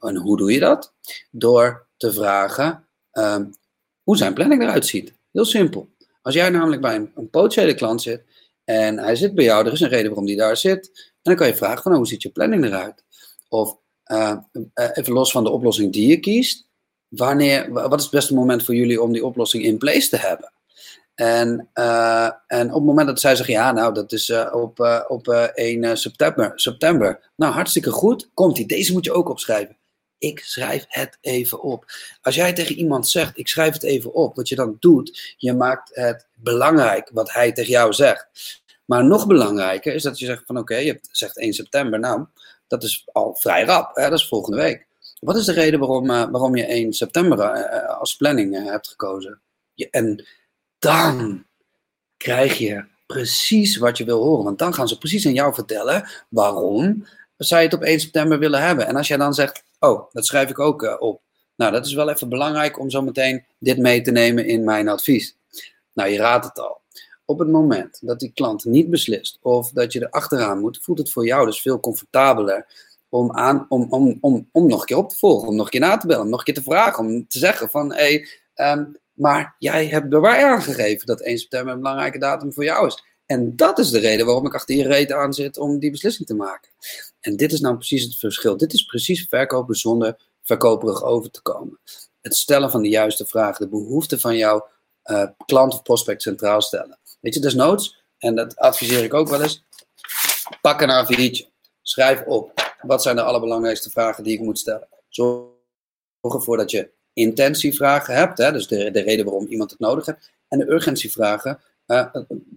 Speaker 2: En hoe doe je dat? Door te vragen um, hoe zijn planning eruit ziet. Heel simpel. Als jij namelijk bij een, een potentiële klant zit en hij zit bij jou, er is een reden waarom die daar zit, en dan kan je vragen van nou, hoe ziet je planning eruit? Of uh, even los van de oplossing die je kiest, wanneer, wat is het beste moment voor jullie om die oplossing in place te hebben? En, uh, en op het moment dat zij zeggen, ja, nou, dat is op, uh, op 1 september, september. Nou, hartstikke goed. Komt die, deze moet je ook opschrijven. Ik schrijf het even op. Als jij tegen iemand zegt, ik schrijf het even op, wat je dan doet, je maakt het belangrijk wat hij tegen jou zegt. Maar nog belangrijker is dat je zegt van oké, je zegt 1 september, nou, dat is al vrij rap, hè, dat is volgende week. Wat is de reden waarom, waarom je 1 september als planning hebt gekozen? Je, en dan krijg je precies wat je wil horen. Want dan gaan ze precies aan jou vertellen waarom zij het op 1 september willen hebben. En als jij dan zegt, oh, dat schrijf ik ook uh, op. Nou, dat is wel even belangrijk om zo meteen dit mee te nemen in mijn advies. Nou, je raadt het al. Op het moment dat die klant niet beslist of dat je er achteraan moet, voelt het voor jou dus veel comfortabeler om, aan, om, om, om, om nog een keer op te volgen, om nog een keer na te bellen, om nog een keer te vragen, om te zeggen van, hé, hey, um, maar jij hebt erbij aangegeven dat 1 september een belangrijke datum voor jou is. En dat is de reden waarom ik achter je reet aan zit om die beslissing te maken. En dit is nou precies het verschil. Dit is precies verkopen zonder verkoperig over te komen. Het stellen van de juiste vragen, de behoeften van jouw uh, klant of prospect centraal stellen. Weet je, desnoods, en dat adviseer ik ook wel eens, pak een A4'tje. Schrijf op, wat zijn de allerbelangrijkste vragen die ik moet stellen. Zorg ervoor dat je intentievragen hebt, hè, dus de, de reden waarom iemand het nodig heeft, en de urgentievragen uh,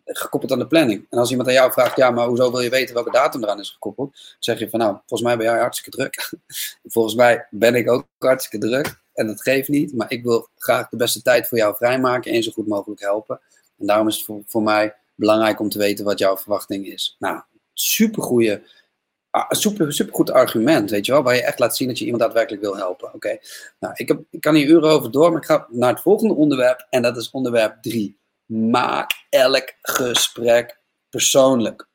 Speaker 2: gekoppeld aan de planning. En als iemand aan jou vraagt, ja, maar hoezo wil je weten welke datum eraan is gekoppeld? zeg je van, nou, volgens mij ben jij hartstikke druk. volgens mij ben ik ook hartstikke druk. En dat geeft niet, maar ik wil graag de beste tijd voor jou vrijmaken en zo goed mogelijk helpen. En daarom is het voor, mij belangrijk om te weten wat jouw verwachting is. Nou, supergoeie Ah, super, super goed argument, weet je wel, waar je echt laat zien dat je iemand daadwerkelijk wil helpen. Oké, nou, ik, heb, ik kan hier uren over door, maar ik ga naar het volgende onderwerp en dat is onderwerp 3. Maak elk gesprek persoonlijk.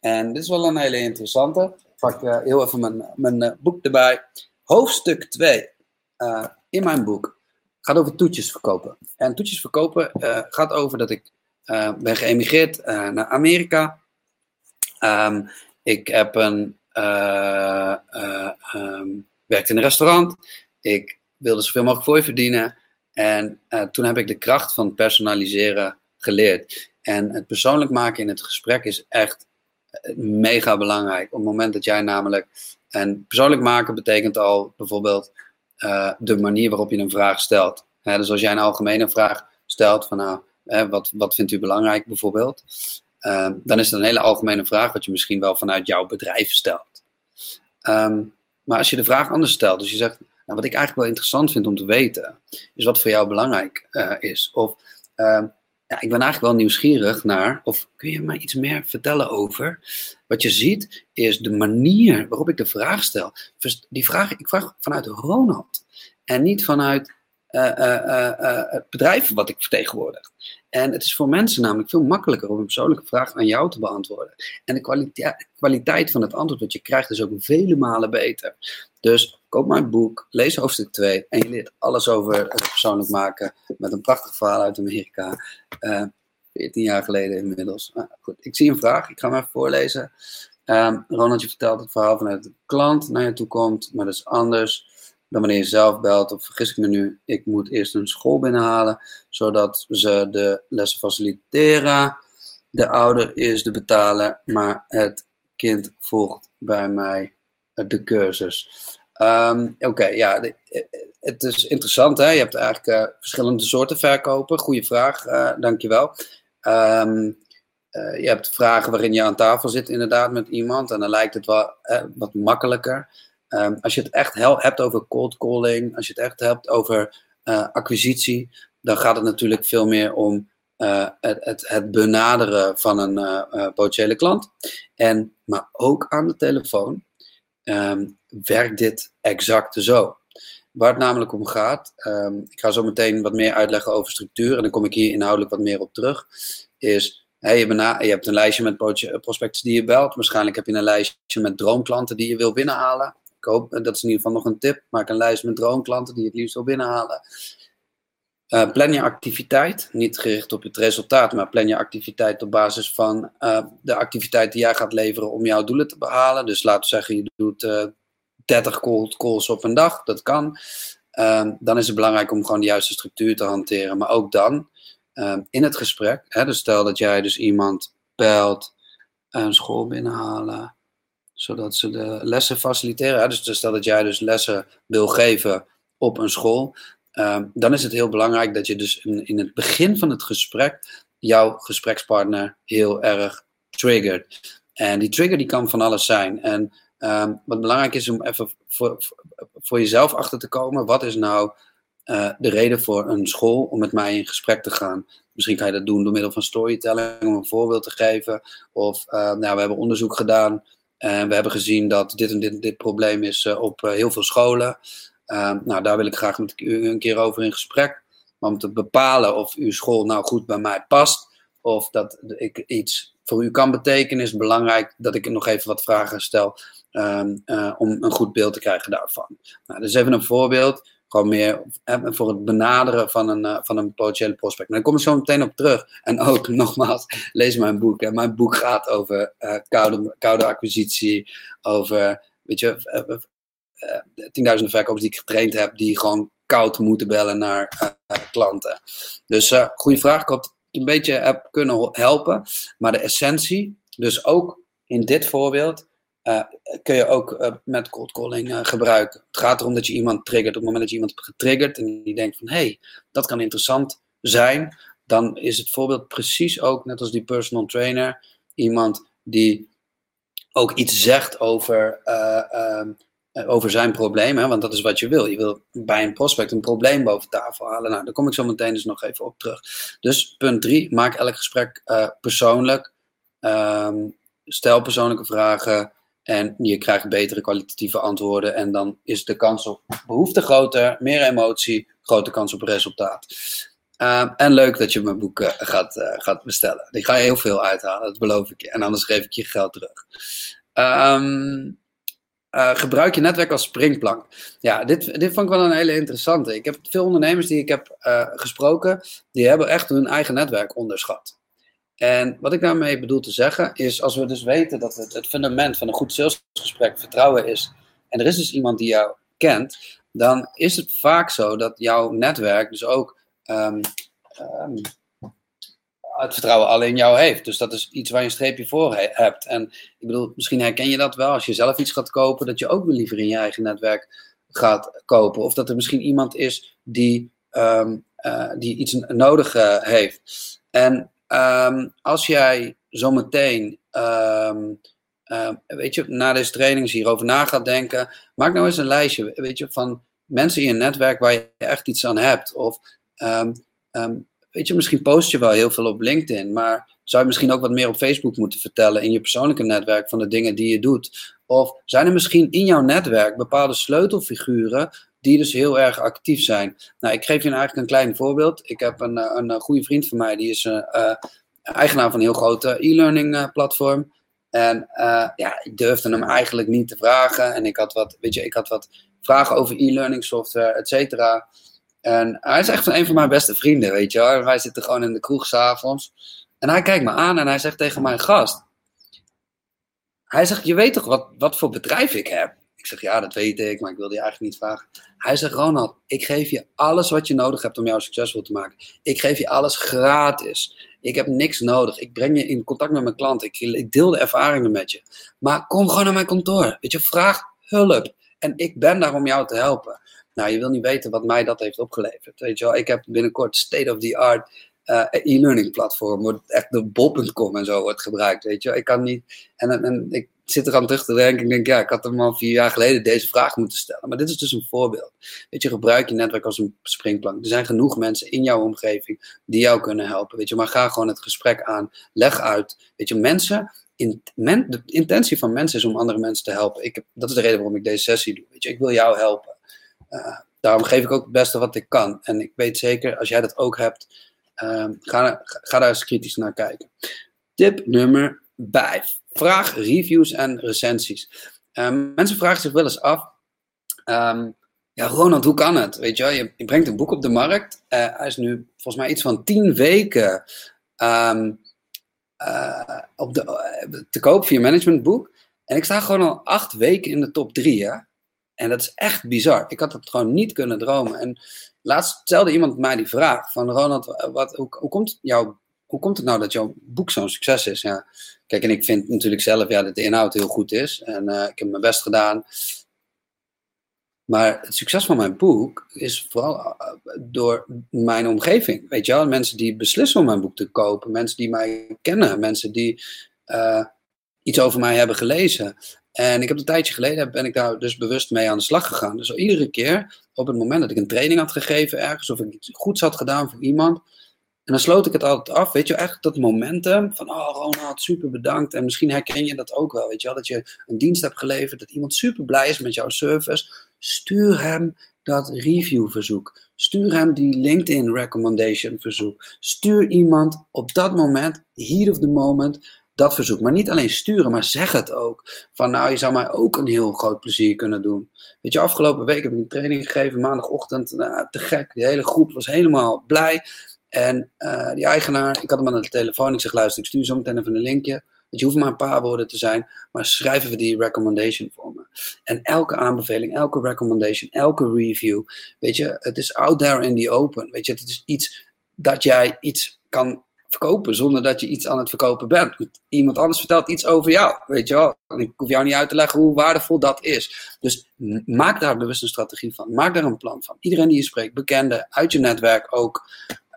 Speaker 2: En dit is wel een hele interessante. Ik pak uh, heel even mijn, mijn uh, boek erbij. Hoofdstuk 2 uh, eh, in mijn boek gaat over toetjes verkopen. En toetjes verkopen gaat over dat ik ben geëmigreerd naar Amerika. Um, ik heb een, um, werkte in een restaurant. Ik wilde zoveel mogelijk voor je verdienen. En uh, toen heb ik de kracht van personaliseren geleerd. En het persoonlijk maken in het gesprek is echt mega belangrijk. Op het moment dat jij namelijk. En persoonlijk maken betekent al bijvoorbeeld de manier waarop je een vraag stelt. dus als jij een algemene vraag stelt van nou, wat, wat vindt u belangrijk bijvoorbeeld? Ehm, dan is het een hele algemene vraag, wat je misschien wel vanuit jouw bedrijf stelt. Ehm, maar als je de vraag anders stelt, dus je zegt, nou, wat ik eigenlijk wel interessant vind om te weten, is wat voor jou belangrijk uh, is. Of ehm, ja, ik ben eigenlijk wel nieuwsgierig naar, of kun je mij iets meer vertellen over? Wat je ziet is de manier waarop ik de vraag stel. Die vraag, ik vraag vanuit Ronald en niet vanuit het bedrijf wat ik vertegenwoordig. En het is voor mensen namelijk veel makkelijker om een persoonlijke vraag aan jou te beantwoorden. En de kwaliteit, kwaliteit van het antwoord dat je krijgt is ook vele malen beter. Dus koop mijn boek, lees hoofdstuk 2 en je leert alles over het persoonlijk maken met een prachtig verhaal uit Amerika. Uh, 14 jaar geleden inmiddels. Nou, goed, ik zie een vraag, ik ga hem even voorlezen. Um, Ronald, je vertelt het verhaal vanuit de klant naar je toe komt, maar dat is anders wanneer je zelf belt. Of vergis ik me nu, ik moet eerst een school binnenhalen, zodat ze de lessen faciliteren. De ouder is de betaler, maar het kind volgt bij mij de cursus. Ehm, oké, ja, het is interessant. Hè? Je hebt eigenlijk uh, verschillende soorten verkopen. Goeie vraag, uh, dankjewel. Um, je hebt vragen waarin je aan tafel zit inderdaad met iemand en dan lijkt het wel wat makkelijker. Um, als je het echt hebt over cold calling, als je het echt hebt over uh, acquisitie, dan gaat het natuurlijk veel meer om het, het, het, benaderen van een potentiële klant. En, maar ook aan de telefoon ehm, werkt dit exact zo. Waar het namelijk om gaat, ehm, ik ga zo meteen wat meer uitleggen over structuur en dan kom ik hier inhoudelijk wat meer op terug, is hey, je, je, hebt een lijstje met prospects die je belt. Waarschijnlijk heb je een lijstje met droomklanten die je wil binnenhalen. Ik hoop, dat is in ieder geval nog een tip. Maak een lijst met droomklanten die je het liefst wil binnenhalen. Uh, plan je activiteit, niet gericht op het resultaat, maar plan je activiteit op basis van uh, de activiteit die jij gaat leveren om jouw doelen te behalen. Dus laten we zeggen, je doet uh, 30 cold calls op een dag, dat kan. Ehm, dan is het belangrijk om gewoon de juiste structuur te hanteren. Maar ook dan, ehm, in het gesprek, hè, dus stel dat jij dus iemand belt, een school binnenhalen, zodat ze de lessen faciliteren. Hè, dus stel dat jij dus lessen wil geven op een school, ehm, dan is het heel belangrijk dat je dus in, het begin van het gesprek jouw gesprekspartner heel erg triggert. En die trigger die kan van alles zijn. En Um, wat belangrijk is om even voor, voor jezelf achter te komen. Wat is nou uh, de reden voor een school om met mij in gesprek te gaan? Misschien kan je dat doen door middel van storytelling, om een voorbeeld te geven. Of uh, nou, we hebben onderzoek gedaan we hebben gezien dat dit en dit, dit probleem is uh, op heel veel scholen. Uh, nou, daar wil ik graag met u een keer over in gesprek. Maar om te bepalen of uw school nou goed bij mij past, of dat ik iets voor u kan betekenen, is belangrijk dat ik nog even wat vragen stel um, uh, om een goed beeld te krijgen daarvan. Nou, dus even een voorbeeld, gewoon meer voor het benaderen van een, uh, van een potentiële prospect. Maar daar kom ik zo meteen op terug. En ook, nogmaals, lees mijn boek. Hè. Mijn boek gaat over uh, koude, koude acquisitie, over, weet je, tienduizenden verkopers die ik getraind heb, die gewoon koud moeten bellen naar klanten. Dus goede vraag. Ik ik een beetje kunnen helpen. Maar de essentie, dus ook in dit voorbeeld, uh, kun je ook uh, met cold calling uh, gebruiken. Het gaat erom dat je iemand triggert. Op het moment dat je iemand hebt getriggerd en die denkt van hé, hey, dat kan interessant zijn, dan is het voorbeeld precies ook, net als die personal trainer, iemand die ook iets zegt over, ehm, over zijn probleem. Hè? Want dat is wat je wil. Je wil bij een prospect een probleem boven tafel halen. Nou, daar kom ik zo meteen dus nog even op terug. Dus punt drie, maak elk gesprek persoonlijk. Um, stel persoonlijke vragen. En je krijgt betere kwalitatieve antwoorden. En dan is de kans op behoefte groter, meer emotie, grote kans op resultaat. Uh, en leuk dat je mijn boek uh, gaat, uh, gaat bestellen. Die ga je heel veel uithalen, dat beloof ik je. En anders geef ik je geld terug. Um, gebruik je netwerk als springplank. Ja, dit, dit vond ik wel een hele interessante. Ik heb veel ondernemers die ik heb gesproken, die hebben echt hun eigen netwerk onderschat. En wat ik daarmee bedoel te zeggen is, als we dus weten dat het, het fundament van een goed salesgesprek vertrouwen is, en er is dus iemand die jou kent, dan is het vaak zo dat jouw netwerk dus ook um, um, het vertrouwen alleen jou heeft. Dus dat is iets waar je een streepje voor he hebt. En ik bedoel, misschien herken je dat wel als je zelf iets gaat kopen, dat je ook weer liever in je eigen netwerk gaat kopen. Of dat er misschien iemand is die, um, uh, die iets nodig uh, heeft. En Um, als jij zometeen, um, weet je, na deze trainings hierover na gaat denken, maak nou eens een lijstje, weet je, van mensen in je netwerk waar je echt iets aan hebt. Of, weet je, misschien post je wel heel veel op LinkedIn, maar zou je misschien ook wat meer op Facebook moeten vertellen in je persoonlijke netwerk van de dingen die je doet? Of zijn er misschien in jouw netwerk bepaalde sleutelfiguren die dus heel erg actief zijn. Nou, ik geef je eigenlijk een klein voorbeeld. Ik heb een, eh, een, een goede vriend van mij, die is uh, eigenaar van een heel groot e-learning platform. En ja, ik durfde hem eigenlijk niet te vragen. En ik had wat, weet je, ik had wat vragen over e-learning software, et cetera. En hij is echt een van mijn beste vrienden, weet je wel. Wij zitten gewoon in de kroeg s'avonds. En hij kijkt me aan en hij zegt tegen mijn gast. Hij zegt, je weet toch wat, wat voor bedrijf ik heb? Ik zeg, ja, dat weet ik, maar ik wilde je eigenlijk niet vragen. Hij zegt, Ronald, ik geef je alles wat je nodig hebt om jou succesvol te maken. Ik geef je alles gratis. Ik heb niks nodig. Ik breng je in contact met mijn klant. Ik, ik deel de ervaringen met je. Maar kom gewoon naar mijn kantoor. Weet je, vraag hulp. En ik ben daar om jou te helpen. Nou, je wil niet weten wat mij dat heeft opgeleverd. Weet je wel, ik heb binnenkort state-of-the-art uh, e-learning platform. Wordt echt de bol.com en zo wordt gebruikt. Weet je ik kan niet. En, en ik zit er aan terug te denken. Ik denk, ja, ik had hem al vier jaar geleden deze vraag moeten stellen. Maar dit is dus een voorbeeld. Weet je, gebruik je netwerk als een springplank. Er zijn genoeg mensen in jouw omgeving die jou kunnen helpen. Weet je, maar ga gewoon het gesprek aan. Leg uit. Weet je, mensen. De intentie van mensen is om andere mensen te helpen. Ik dat is de reden waarom ik deze sessie doe. Weet je, ik wil jou helpen. Uh, daarom geef ik ook het beste wat ik kan. En ik weet zeker, als jij dat ook hebt, uh, ga, daar eens kritisch naar kijken. Tip nummer 5. Vraag reviews en recensies. Um, mensen vragen zich wel eens af. Um, ja, Ronald, hoe kan het? Weet je, je, brengt een boek op de markt. Uh, hij is nu volgens mij iets van 10 weken um, op de, uh, te koop via managementboek. En ik sta gewoon al acht weken in de top 3. En dat is echt bizar. Ik had het gewoon niet kunnen dromen. En laatst stelde iemand mij die vraag: van Ronald, wat, hoe, hoe komt hoe komt het nou dat jouw boek zo'n succes is? Ja, kijk, en ik vind natuurlijk zelf ja, dat de inhoud heel goed is. En uh, ik heb mijn best gedaan. Maar het succes van mijn boek is vooral uh, door mijn omgeving. Weet je wel, mensen die beslissen om mijn boek te kopen. Mensen die mij kennen. Mensen die uh, iets over mij hebben gelezen. En ik heb een tijdje geleden ben ik daar dus bewust mee aan de slag gegaan. Dus iedere keer op het moment dat ik een training had gegeven ergens. Of ik iets goeds had gedaan voor iemand en dan sloot ik het altijd af, weet je, echt dat momentum van, oh Ronald, super bedankt. En misschien herken je dat ook wel, weet je wel, dat je een dienst hebt geleverd, dat iemand super blij is met jouw service. Stuur hem dat reviewverzoek. Stuur hem die LinkedIn recommendation verzoek. Stuur iemand op dat moment, heat of the moment, dat verzoek. Maar niet alleen sturen, maar zeg het ook. Van nou, je zou mij ook een heel groot plezier kunnen doen. Weet je, afgelopen week heb ik een training gegeven, maandagochtend, nou, te gek. De hele groep was helemaal blij. En uh, die eigenaar, ik had hem aan de telefoon. Ik zeg, luister, ik stuur zo meteen even een linkje. Je hoeft maar een paar woorden te zijn, maar schrijf even die recommendation voor me. En elke aanbeveling, elke recommendation, elke review, weet je, het is out there in the open. Weet je, het is iets dat jij iets kan verkopen zonder dat je iets aan het verkopen bent. Iemand anders vertelt iets over jou, weet je wel. Ik hoef jou niet uit te leggen hoe waardevol dat is. Dus maak daar bewust een strategie van. Maak daar een plan van. Iedereen die je spreekt, bekende, uit je netwerk ook.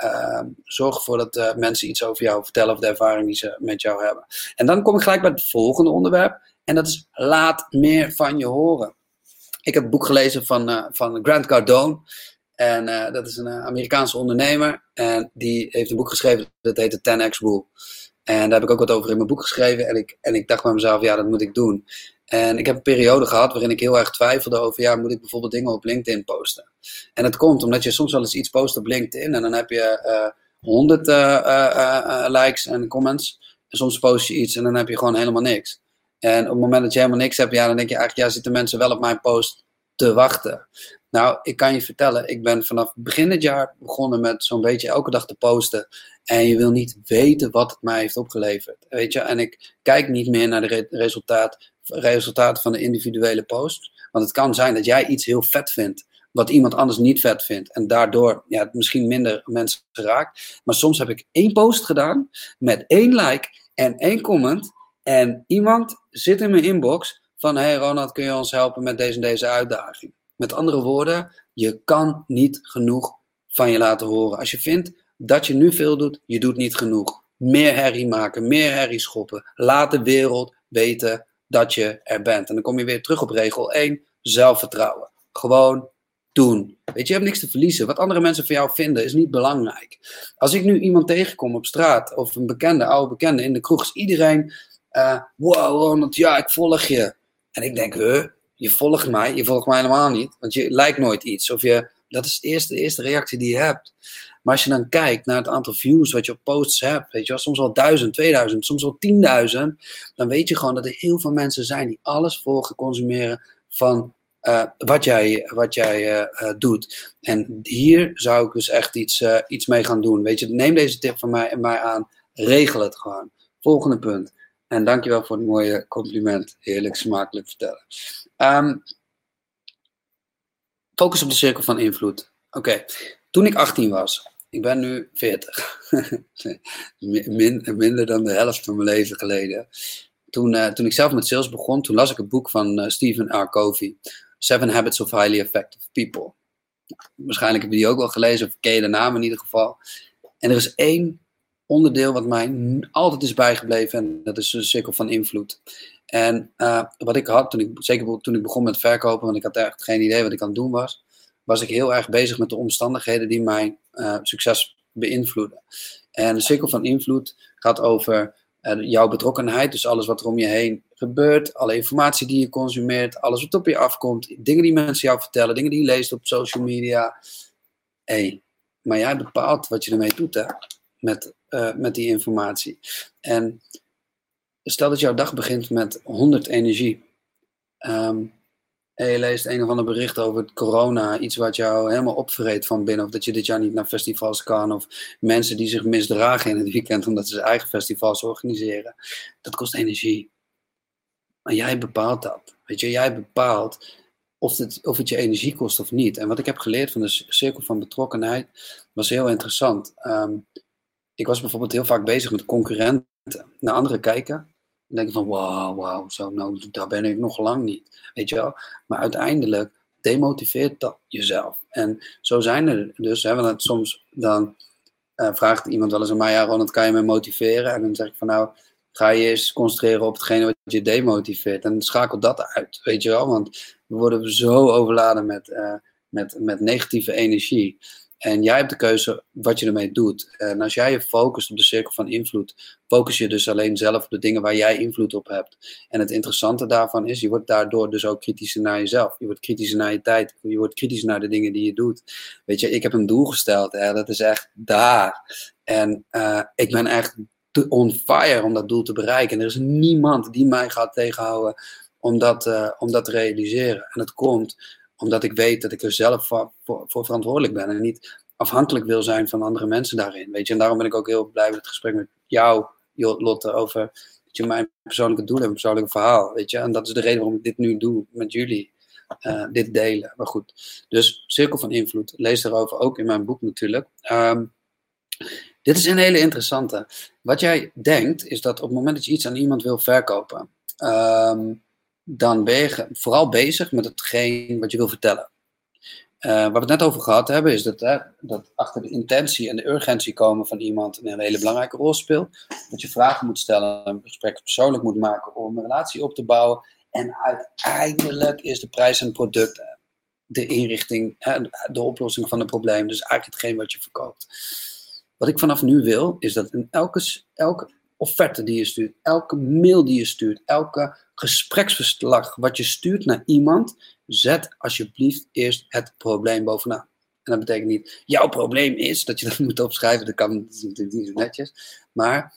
Speaker 2: Uh, zorg ervoor dat uh, mensen iets over jou vertellen of de ervaring die ze met jou hebben. En dan kom ik gelijk bij het volgende onderwerp. En dat is laat meer van je horen. Ik heb een boek gelezen van, uh, van Grant Cardone. En uh, dat is een Amerikaanse ondernemer. En die heeft een boek geschreven dat heet de 10x Rule. En daar heb ik ook wat over in mijn boek geschreven. En ik, en ik dacht bij mezelf, ja, dat moet ik doen. En ik heb een periode gehad waarin ik heel erg twijfelde over, ja, moet ik bijvoorbeeld dingen op LinkedIn posten? En dat komt omdat je soms wel eens iets post op LinkedIn en dan heb je uh, 100 uh, uh, likes en comments. En soms post je iets en dan heb je gewoon helemaal niks. En op het moment dat je helemaal niks hebt, ja, dan denk je eigenlijk, ja, zitten mensen wel op mijn post te wachten. Nou, ik kan je vertellen, ik ben vanaf begin dit jaar begonnen met zo'n beetje elke dag te posten. En je wil niet weten wat het mij heeft opgeleverd. Weet je, en ik kijk niet meer naar de re resultaat, resultaten van de individuele post. Want het kan zijn dat jij iets heel vet vindt, wat iemand anders niet vet vindt. En daardoor ja, misschien minder mensen raakt. Maar soms heb ik één post gedaan met één like en één comment. En iemand zit in mijn inbox van: Hey Ronald, kun je ons helpen met deze en deze uitdaging? Met andere woorden, je kan niet genoeg van je laten horen. Als je vindt dat je nu veel doet, je doet niet genoeg. Meer herrie maken, meer herrie schoppen. Laat de wereld weten dat je er bent. En dan kom je weer terug op regel 1, zelfvertrouwen. Gewoon doen. Weet je, je hebt niks te verliezen. Wat andere mensen van jou vinden is niet belangrijk. Als ik nu iemand tegenkom op straat of een bekende, oude bekende in de kroeg, is iedereen, uh, wow Ronald, ja, ik volg je. En ik denk, huh, je volgt mij, je volgt mij helemaal niet, want je lijkt nooit iets. Of je, dat is de eerste, de eerste reactie die je hebt. Maar als je dan kijkt naar het aantal views wat je op posts hebt, weet je soms wel duizend, tweeduizend, soms wel tienduizend, dan weet je gewoon dat er heel veel mensen zijn die alles volgen, consumeren van uh, wat jij, wat jij uh, uh, doet. En hier zou ik dus echt iets, iets mee gaan doen. Weet je, neem deze tip van mij, mij aan, regel het gewoon. Volgende punt. En dankjewel voor het mooie compliment. Heerlijk smakelijk vertellen. Um, focus op de cirkel van invloed. Oké, toen ik 18 was, ik ben nu 40, Min, minder dan de helft van mijn leven geleden. Toen, uh, toen ik zelf met sales begon, toen las ik een boek van uh, Stephen R. Covey, Seven Habits of Highly Effective People. Nou, waarschijnlijk heb je die ook wel gelezen, of ken je de naam in ieder geval. En er is één onderdeel wat mij altijd is bijgebleven en dat is de cirkel van invloed. En uh, wat ik had, toen ik, zeker toen ik begon met verkopen, want ik had echt geen idee wat ik aan het doen was, was ik heel erg bezig met de omstandigheden die mijn uh, succes beïnvloeden. En de cirkel van invloed gaat over uh, jouw betrokkenheid, dus alles wat er om je heen gebeurt, alle informatie die je consumeert, alles wat op je afkomt, dingen die mensen jou vertellen, dingen die je leest op social media. hey, maar jij bepaalt wat je ermee doet, hè? Met, uh, met die informatie. En stel dat jouw dag begint met 100 energie. Um, en je leest een of ander bericht over corona, iets wat jou helemaal opvreet van binnen, of dat je dit jaar niet naar festivals kan, of mensen die zich misdragen in het weekend omdat ze eigen festivals organiseren. Dat kost energie. Maar jij bepaalt dat. Weet je, jij bepaalt of het, of het je energie kost of niet. En wat ik heb geleerd van de cirkel van betrokkenheid was heel interessant. Um, ik was bijvoorbeeld heel vaak bezig met concurrenten, naar anderen kijken. En denk van, wauw, wauw, zo, nou, daar ben ik nog lang niet. Weet je wel? Maar uiteindelijk demotiveert dat jezelf. En zo zijn er dus, want soms dan uh, vraagt iemand wel eens aan mij, ja Ronald, kan je me motiveren? En dan zeg ik van, nou, ga je eens concentreren op hetgene wat je demotiveert. En schakel dat uit, weet je wel? Want we worden zo overladen met, uh, met, met negatieve energie. En jij hebt de keuze wat je ermee doet. En als jij je focust op de cirkel van invloed, focus je dus alleen zelf op de dingen waar jij invloed op hebt. En het interessante daarvan is, je wordt daardoor dus ook kritischer naar jezelf. Je wordt kritischer naar je tijd. Je wordt kritischer naar de dingen die je doet. Weet je, ik heb een doel gesteld. Hè, dat is echt daar. En uh, ik ben echt on fire om dat doel te bereiken. En er is niemand die mij gaat tegenhouden om dat, uh, om dat te realiseren. En het komt omdat ik weet dat ik er zelf voor, verantwoordelijk ben en niet afhankelijk wil zijn van andere mensen daarin. Weet je? En daarom ben ik ook heel blij met het gesprek met jou, Lotte, over weet je, mijn persoonlijke doelen en persoonlijke verhaal. Weet je? En dat is de reden waarom ik dit nu doe met jullie. Uh, dit delen. Maar goed. Dus Cirkel van Invloed. Lees daarover ook in mijn boek natuurlijk. Um, dit is een hele interessante. Wat jij denkt, is dat op het moment dat je iets aan iemand wil verkopen, um, dan ben je vooral bezig met hetgeen wat je wil vertellen. Uh, waar we het net over gehad hebben, is dat, hè, dat achter de intentie en de urgentie komen van iemand een hele belangrijke rol speelt. Dat je vragen moet stellen, een gesprek persoonlijk moet maken om een relatie op te bouwen. En uiteindelijk is de prijs en product de inrichting, de oplossing van het probleem. Dus eigenlijk hetgeen wat je verkoopt. Wat ik vanaf nu wil, is dat in elke, elke offerte die je stuurt, elke mail die je stuurt, elke gespreksverslag wat je stuurt naar iemand, zet alsjeblieft eerst het probleem bovenaan. En dat betekent niet, jouw probleem is dat je dat moet opschrijven, dat kan natuurlijk niet zo netjes. Maar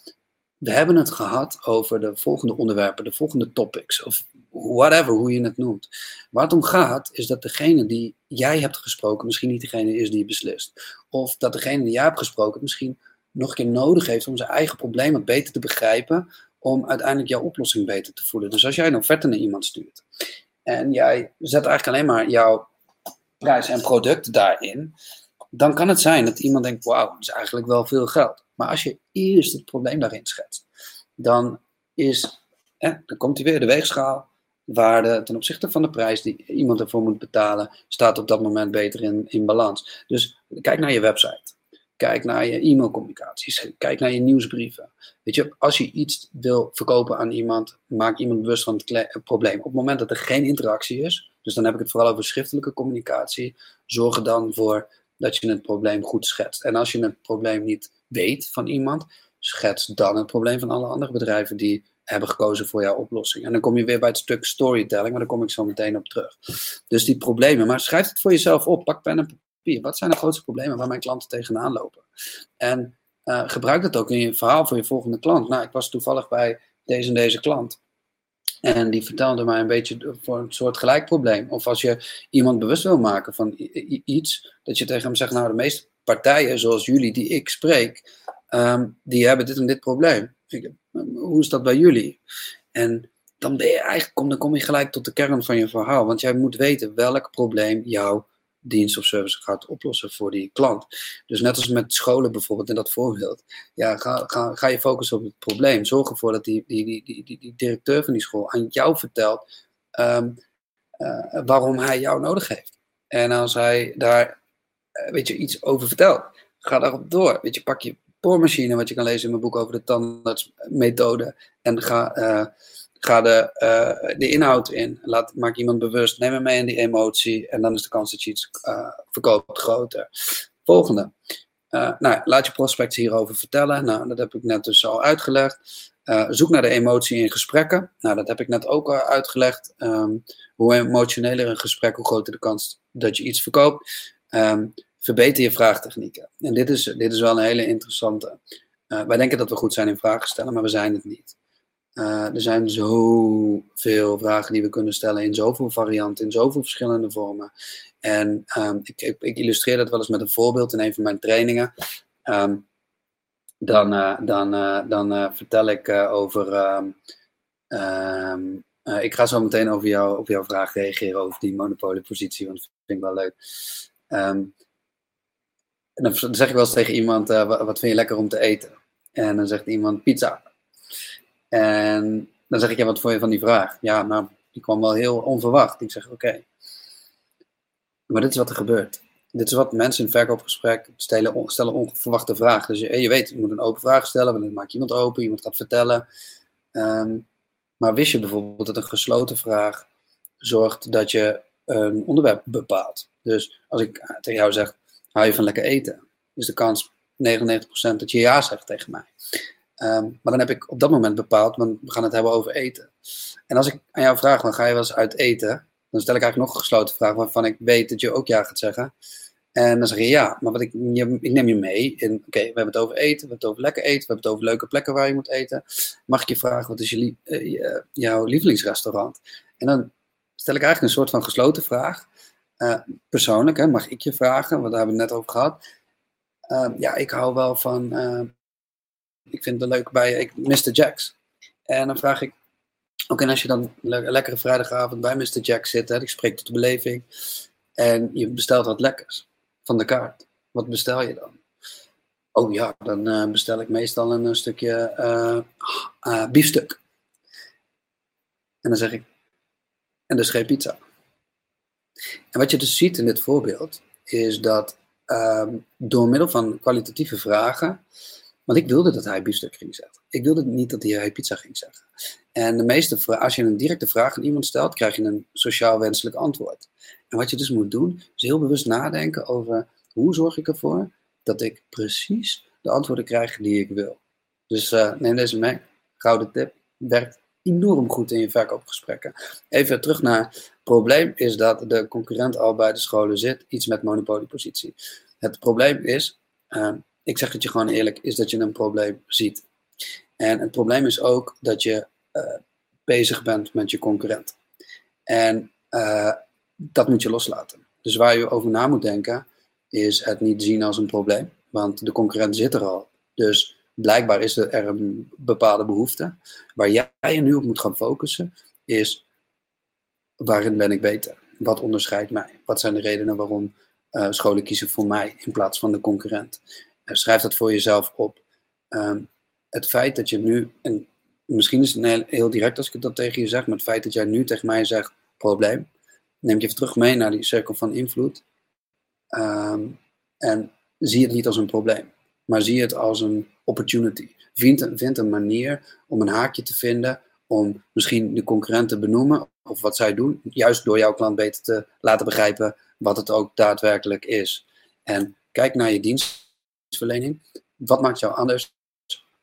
Speaker 2: we hebben het gehad over de volgende onderwerpen, de volgende topics, of whatever, hoe je het noemt. Waar het om gaat, is dat degene die jij hebt gesproken misschien niet degene is die beslist. Of dat degene die jij hebt gesproken misschien nog een keer nodig heeft om zijn eigen problemen beter te begrijpen, om uiteindelijk jouw oplossing beter te voelen. Dus als jij een offerte naar iemand stuurt en jij zet eigenlijk alleen maar jouw prijs en product daarin, dan kan het zijn dat iemand denkt, wauw, dat is eigenlijk wel veel geld. Maar als je eerst het probleem daarin schetst, dan is, eh, dan komt hij weer de weegschaal, waarde ten opzichte van de prijs die iemand ervoor moet betalen, staat op dat moment beter in, in balans. Dus kijk naar je website. Kijk naar je e-mailcommunicaties. Kijk naar je nieuwsbrieven. Weet je, als je iets wil verkopen aan iemand, maak iemand bewust van het probleem. Op het moment dat er geen interactie is, dus dan heb ik het vooral over schriftelijke communicatie, zorg er dan voor dat je het probleem goed schetst. En als je het probleem niet weet van iemand, schets dan het probleem van alle andere bedrijven die hebben gekozen voor jouw oplossing. En dan kom je weer bij het stuk storytelling, maar daar kom ik zo meteen op terug. Dus die problemen, maar schrijf het voor jezelf op. Pak pen en wat zijn de grootste problemen waar mijn klanten tegenaan lopen? En uh, gebruik dat ook in je verhaal voor je volgende klant. Nou, ik was toevallig bij deze en deze klant. En die vertelde mij een beetje voor een soort gelijk probleem. Of als je iemand bewust wil maken van iets, dat je tegen hem zegt, nou de meeste partijen zoals jullie die ik spreek, um, die hebben dit en dit probleem. Hoe is dat bij jullie? En dan, ben je eigenlijk, dan kom je gelijk tot de kern van je verhaal. Want jij moet weten welk probleem jou dienst of service gaat oplossen voor die klant. Dus net als met scholen bijvoorbeeld in dat voorbeeld. Ja, ga, ga, ga je focussen op het probleem. Zorg ervoor dat die, die, die, die, die, directeur van die school aan jou vertelt um, uh, waarom hij jou nodig heeft. En als hij daar uh, weet je, iets over vertelt, ga daarop door. Weet je, pak je boormachine, wat je kan lezen in mijn boek over de tandartsmethode. En ga, uh, ga de, uh, de inhoud in. Laat, maak iemand bewust. Neem hem mee in die emotie. En dan is de kans dat je iets uh, verkoopt groter. Volgende. Uh, nou, laat je prospects hierover vertellen. Nou, dat heb ik net dus al uitgelegd. zoek naar de emotie in gesprekken. Nou, dat heb ik net ook al uitgelegd. Um, hoe emotioneler een gesprek, hoe groter de kans dat je iets verkoopt. Um, verbeter je vraagtechnieken. En dit is, dit is wel een hele interessante. wij denken dat we goed zijn in vragen stellen, maar we zijn het niet. Uh, er zijn zoveel vragen die we kunnen stellen in zoveel varianten, in zoveel verschillende vormen. En um, ik, ik, ik, illustreer dat wel eens met een voorbeeld in een van mijn trainingen. Um, dan, uh, dan, uh, dan vertel ik over. Um, ik ga zo meteen over op jouw vraag reageren over die monopoliepositie, want dat vind ik wel leuk. en dan zeg ik wel eens tegen iemand: wat vind je lekker om te eten? En dan zegt iemand pizza. En dan zeg ik, ja, wat vond je van die vraag? Ja, nou, die kwam wel heel onverwacht. Ik zeg, oké. Maar dit is wat er gebeurt. Dit is wat mensen in verkoopgesprek stellen, stellen onverwachte vragen. Dus je, je weet, je moet een open vraag stellen, want dan maak je iemand open, iemand gaat vertellen. Um, maar wist je bijvoorbeeld dat een gesloten vraag zorgt dat je een onderwerp bepaalt? Dus als ik tegen jou zeg, hou je van lekker eten? Is de kans 99% dat je ja zegt tegen mij. Ehm, maar dan heb ik op dat moment bepaald, we gaan het hebben over eten. En als ik aan jou vraag, dan ga je wel eens uit eten? Dan stel ik eigenlijk nog een gesloten vraag waarvan ik weet dat je ook ja gaat zeggen. En dan zeg je ja, maar wat ik, ik neem je mee oké, we hebben het over eten, we hebben het over lekker eten, we hebben het over leuke plekken waar je moet eten. Mag ik je vragen, wat is je, uh, jouw lievelingsrestaurant? En dan stel ik eigenlijk een soort van gesloten vraag. Uh, persoonlijk, hè, mag ik je vragen, want daar hebben we het net over gehad. Uh, ja, ik hou wel van ik vind het leuk bij ik, Mr. Jacks. En dan vraag ik, oké, als je dan een lekkere vrijdagavond bij Mr. Jacks zit, hè, ik spreek tot de beleving, en je bestelt wat lekkers van de kaart. Wat bestel je dan? Oh ja, dan uh, bestel ik meestal een, stukje uh, biefstuk. En dan zeg ik, en dus geen pizza. En wat je dus ziet in dit voorbeeld, is dat um, door middel van kwalitatieve vragen want ik wilde dat hij biefstuk ging zeggen. Ik wilde niet dat hij pizza ging zeggen. En de meeste, als je een directe vraag aan iemand stelt, krijg je een sociaal wenselijk antwoord. En wat je dus moet doen, is heel bewust nadenken over hoe zorg ik ervoor dat ik precies de antwoorden krijg die ik wil. Dus uh, neem deze mee. Gouden tip. Werkt enorm goed in je verkoopgesprekken. Even terug naar het probleem is dat de concurrent al bij de scholen zit. Iets met monopoliepositie. Het probleem is, uh, ik zeg het je gewoon eerlijk, is dat je een probleem ziet. En het probleem is ook dat je uh, bezig bent met je concurrent. En uh, dat moet je loslaten. Dus waar je over na moet denken, is het niet zien als een probleem. Want de concurrent zit er al. Dus blijkbaar is er een bepaalde behoefte. Waar jij je nu op moet gaan focussen, is waarin ben ik beter? Wat onderscheidt mij? Wat zijn de redenen waarom uh, scholen kiezen voor mij in plaats van de concurrent? Schrijf dat voor jezelf op. Ehm, het feit dat je nu, en misschien is het heel, direct als ik dat tegen je zeg, maar het feit dat jij nu tegen mij zegt, probleem, neemt je even terug mee naar die cirkel van invloed. Ehm, en zie het niet als een probleem, maar zie het als een opportunity. Vind, vind een manier om een haakje te vinden om misschien de concurrent te benoemen of wat zij doen, juist door jouw klant beter te laten begrijpen wat het ook daadwerkelijk is. En kijk naar je dienst verlening. Wat maakt jou anders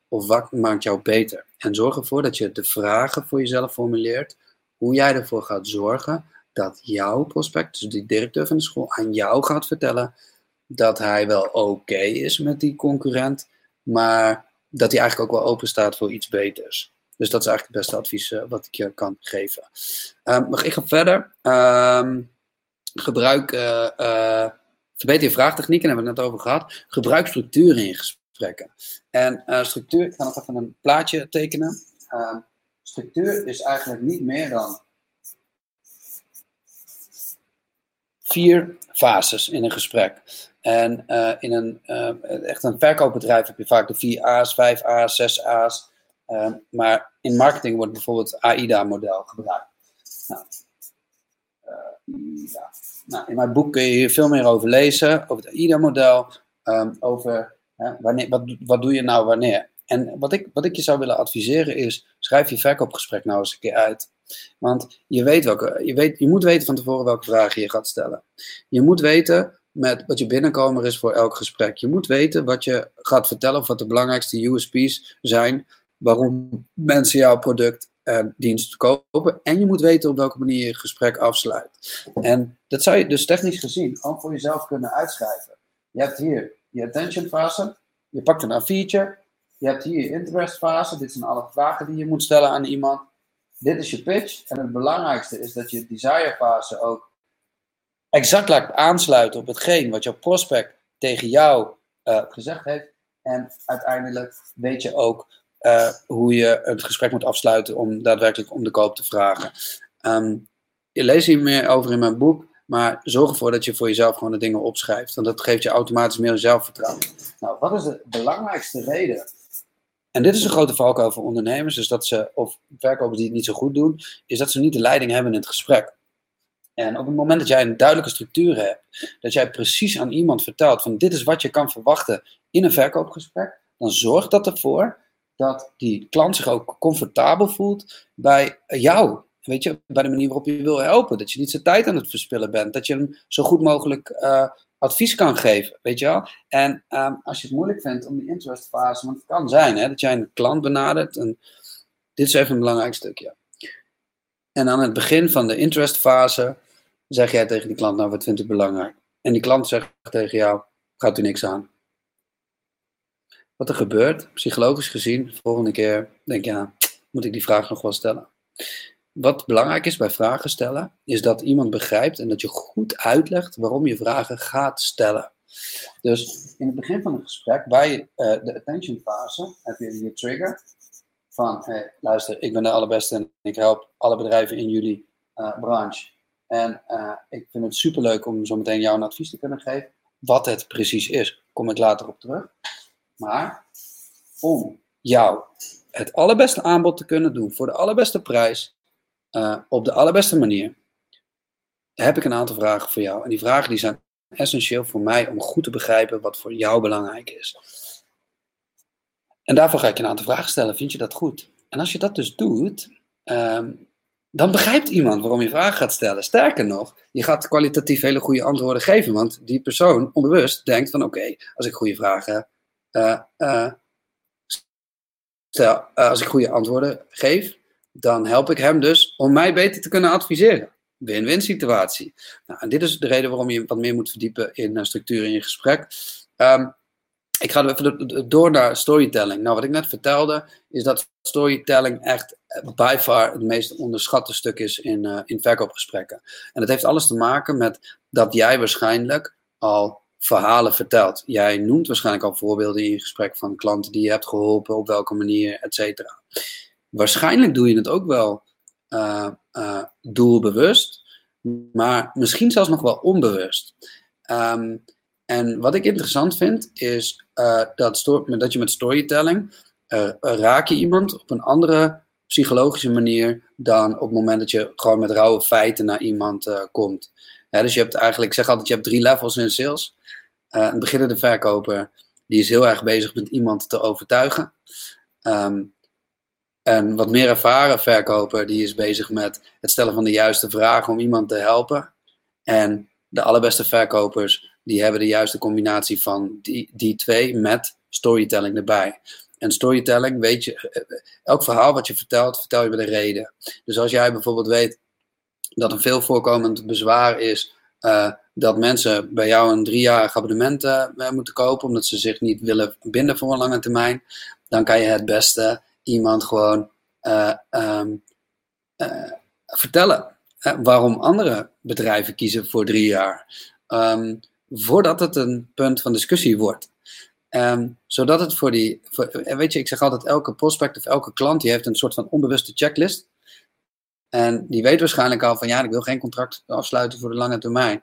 Speaker 2: of wat maakt jou beter? En zorg ervoor dat je de vragen voor jezelf formuleert, hoe jij ervoor gaat zorgen dat jouw prospect, dus die directeur van de school, aan jou gaat vertellen dat hij wel oké is met die concurrent, maar dat hij eigenlijk ook wel open staat voor iets beters. Dus dat is eigenlijk het beste advies uh, wat ik je kan geven. Um, ik ga verder. Um, gebruik uh, Verbeter je vraagtechnieken, daar hebben we het net over gehad. Gebruik structuur in gesprekken. En uh, structuur, ik ga nog even een plaatje tekenen. Uh, structuur is eigenlijk niet meer dan vier fases in een gesprek. En uh, in een, echt een verkoopbedrijf heb je vaak de vier A's, vijf A's, zes A's. maar in marketing wordt bijvoorbeeld AIDA-model gebruikt. Nou. Nou, in mijn boek kun je hier veel meer over lezen, over het AIDA-model, um, over hè, wanneer, wat, wat doe je nou wanneer. En wat ik, wat ik je zou willen adviseren is, schrijf je verkoopgesprek nou eens een keer uit. Want je, weet welke, je, weet, je moet weten van tevoren welke vragen je gaat stellen. Je moet weten met wat je binnenkomer is voor elk gesprek. Je moet weten wat je gaat vertellen of wat de belangrijkste USP's zijn waarom mensen jouw product en dienst kopen. En je moet weten op welke manier je gesprek afsluit. En dat zou je dus technisch gezien ook voor jezelf kunnen uitschrijven. Je hebt hier je attention fase. Je pakt een A4'tje. Je hebt hier je interest fase. Dit zijn alle vragen die je moet stellen aan iemand. Dit is je pitch. En het belangrijkste is dat je desire fase ook exact laat aansluiten op hetgeen wat jouw prospect tegen jou uh, gezegd heeft. En uiteindelijk weet je ook uh, hoe je het gesprek moet afsluiten om daadwerkelijk om de koop te vragen. Um, je leest hier meer over in mijn boek, maar zorg ervoor dat je voor jezelf gewoon de dingen opschrijft. Want dat geeft je automatisch meer zelfvertrouwen. Nou, wat is de belangrijkste reden? En dit is een grote valkuil voor ondernemers, dus dat ze, of verkopers die het niet zo goed doen, is dat ze niet de leiding hebben in het gesprek. En op het moment dat jij een duidelijke structuur hebt, dat jij precies aan iemand vertelt van dit is wat je kan verwachten in een verkoopgesprek, dan zorgt dat ervoor dat die klant zich ook comfortabel voelt bij jou. Weet je, bij de manier waarop je wil helpen. Dat je niet zijn tijd aan het verspillen bent. Dat je hem zo goed mogelijk uh, advies kan geven. Weet je wel? En um, als je het moeilijk vindt om die interestfase, want het kan zijn hè, dat jij een klant benadert. En dit is even een belangrijk stukje. En aan het begin van de interestfase zeg jij tegen die klant, nou wat vindt u belangrijk? En die klant zegt tegen jou, gaat u niks aan. Wat er gebeurt, psychologisch gezien, de volgende keer denk je, ja, moet ik die vraag nog wel stellen. Wat belangrijk is bij vragen stellen, is dat iemand begrijpt en dat je goed uitlegt waarom je vragen gaat stellen. Dus in het begin van het gesprek, bij uh, de attention fase, heb je je trigger van, hey, luister, ik ben de allerbeste en ik help alle bedrijven in jullie uh, branche. En uh, ik vind het superleuk om zo meteen jou een advies te kunnen geven. Wat het precies is, kom ik later op terug. Maar om jou het allerbeste aanbod te kunnen doen voor de allerbeste prijs, uh, op de allerbeste manier, heb ik een aantal vragen voor jou. En die vragen die zijn essentieel voor mij om goed te begrijpen wat voor jou belangrijk is. En daarvoor ga ik je een aantal vragen stellen. Vind je dat goed? En als je dat dus doet, um, dan begrijpt iemand waarom je vragen gaat stellen. Sterker nog, je gaat kwalitatief hele goede antwoorden geven, want die persoon onbewust denkt van oké, als ik goede vragen stel, uh, als ik goede antwoorden geef, dan help ik hem dus om mij beter te kunnen adviseren. Win-win situatie. Nou, en dit is de reden waarom je wat meer moet verdiepen in structuur in je gesprek. Um, ik ga even door naar storytelling. Nou, wat ik net vertelde, is dat storytelling echt by far het meest onderschatte stuk is in, in verkoopgesprekken. En dat heeft alles te maken met dat jij waarschijnlijk al verhalen vertelt. Jij noemt waarschijnlijk al voorbeelden in je gesprek van klanten die je hebt geholpen, op welke manier, et cetera. Waarschijnlijk doe je het ook wel uh, uh, doelbewust, maar misschien zelfs nog wel onbewust. Um, en wat ik interessant vind, is uh, dat, dat je met storytelling raak je iemand op een andere psychologische manier dan op het moment dat je gewoon met rauwe feiten naar iemand komt. dus je hebt eigenlijk, ik zeg altijd, je hebt drie levels in sales. Uh, een beginnende verkoper, die is heel erg bezig met iemand te overtuigen. Um, een wat meer ervaren verkoper, die is bezig met het stellen van de juiste vragen om iemand te helpen. En de allerbeste verkopers, die hebben de juiste combinatie van die, die twee met storytelling erbij. En storytelling, weet je, eh, elk verhaal wat je vertelt, vertel je met een reden. Dus als jij bijvoorbeeld weet dat een veel voorkomend bezwaar is uh, dat mensen bij jou een driejarig abonnement uh, moeten kopen, omdat ze zich niet willen binden voor een lange termijn, dan kan je het beste iemand gewoon uh, um, vertellen waarom andere bedrijven kiezen voor drie jaar. Um, voordat het een punt van discussie wordt. Um, zodat het voor die, weet je, ik zeg altijd, elke prospect of elke klant die heeft een soort van onbewuste checklist. En die weet waarschijnlijk al van ja, ik wil geen contract afsluiten voor de lange termijn.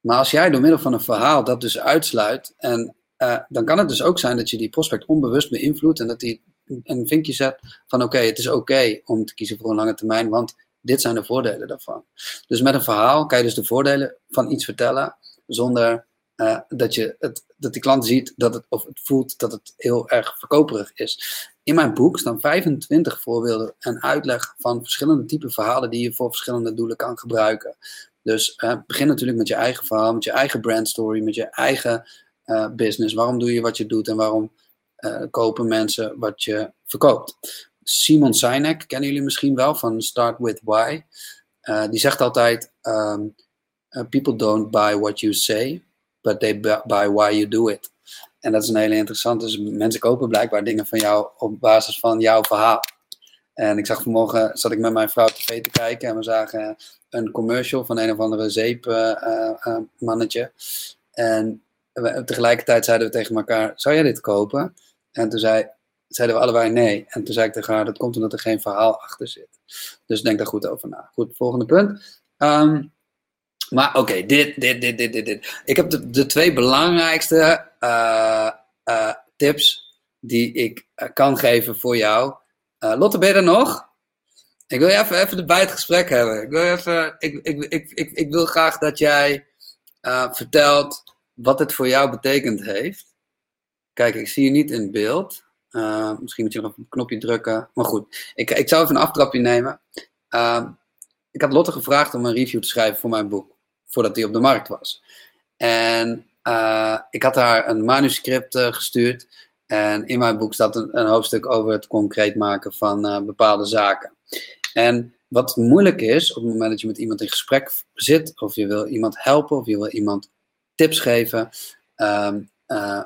Speaker 2: Maar als jij door middel van een verhaal dat dus uitsluit, en uh, dan kan het dus ook zijn dat je die prospect onbewust beïnvloedt en dat hij een vinkje zet van oké, het is oké om te kiezen voor een lange termijn, want dit zijn de voordelen daarvan. Dus met een verhaal kan je dus de voordelen van iets vertellen zonder uh, dat, je het, dat die klant ziet dat het, of het voelt dat het heel erg verkoperig is. In mijn boek staan 25 voorbeelden en uitleg van verschillende type verhalen die je voor verschillende doelen kan gebruiken. Dus uh, begin natuurlijk met je eigen verhaal, met je eigen brandstory, met je eigen uh, business. Waarom doe je wat je doet en waarom kopen mensen wat je verkoopt? Simon Sinek, kennen jullie misschien wel van Start With Why. die zegt altijd, um, people don't buy what you say, but they buy why you do it. En dat is een hele interessante. Dus mensen kopen blijkbaar dingen van jou op basis van jouw verhaal. En ik zag vanmorgen, zat ik met mijn vrouw tv te kijken en we zagen een commercial van een of andere zeepmannetje. Uh, uh, en we, tegelijkertijd zeiden we tegen elkaar, zou jij dit kopen? En toen zei, zeiden we allebei nee. En toen zei ik tegen haar, dat komt omdat er geen verhaal achter zit. Dus denk daar goed over na. Goed, volgende punt. Um, maar oké, dit, dit, dit, dit, dit, dit. Ik heb de, twee belangrijkste tips die ik kan geven voor jou. Lotte, ben er nog? Ik wil je even, even erbij het gesprek hebben. Ik wil, even, ik, ik, ik, ik, wil graag dat jij vertelt wat het voor jou betekend heeft. Kijk, ik zie je niet in beeld. misschien moet je nog een knopje drukken. Maar goed, ik, ik zou even een aftrapje nemen. ik had Lotte gevraagd om een review te schrijven voor mijn boek voordat hij op de markt was. En ik had haar een manuscript gestuurd. En in mijn boek staat een, een, hoofdstuk over het concreet maken van bepaalde zaken. En wat moeilijk is op het moment dat je met iemand in gesprek zit, of je wil iemand helpen, of je wil iemand tips geven, um,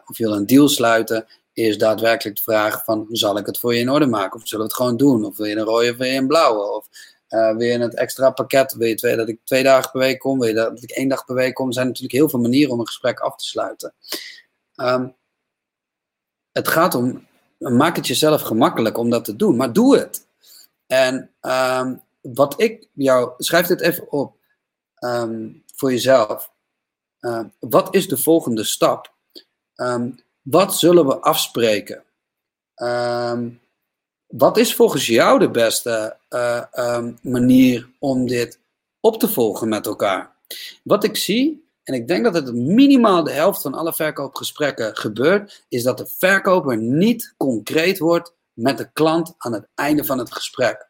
Speaker 2: of je wil een deal sluiten, is daadwerkelijk de vraag van, zal ik het voor je in orde maken? Of zullen we het gewoon doen? Of wil je een rode of wil je een blauwe? Of uh, wil je het extra pakket? Wil je dat ik twee dagen per week kom? Wil je dat ik één dag per week kom? Er zijn natuurlijk heel veel manieren om een gesprek af te sluiten. Um, het gaat om, maak het jezelf gemakkelijk om dat te doen, maar doe het. En um, wat ik jou, schrijf dit even op um, voor jezelf. Uh, wat is de volgende stap? wat zullen we afspreken? Wat is volgens jou de beste um, manier om dit op te volgen met elkaar? Wat ik zie, en ik denk dat het minimaal de helft van alle verkoopgesprekken gebeurt, is dat de verkoper niet concreet wordt met de klant aan het einde van het gesprek.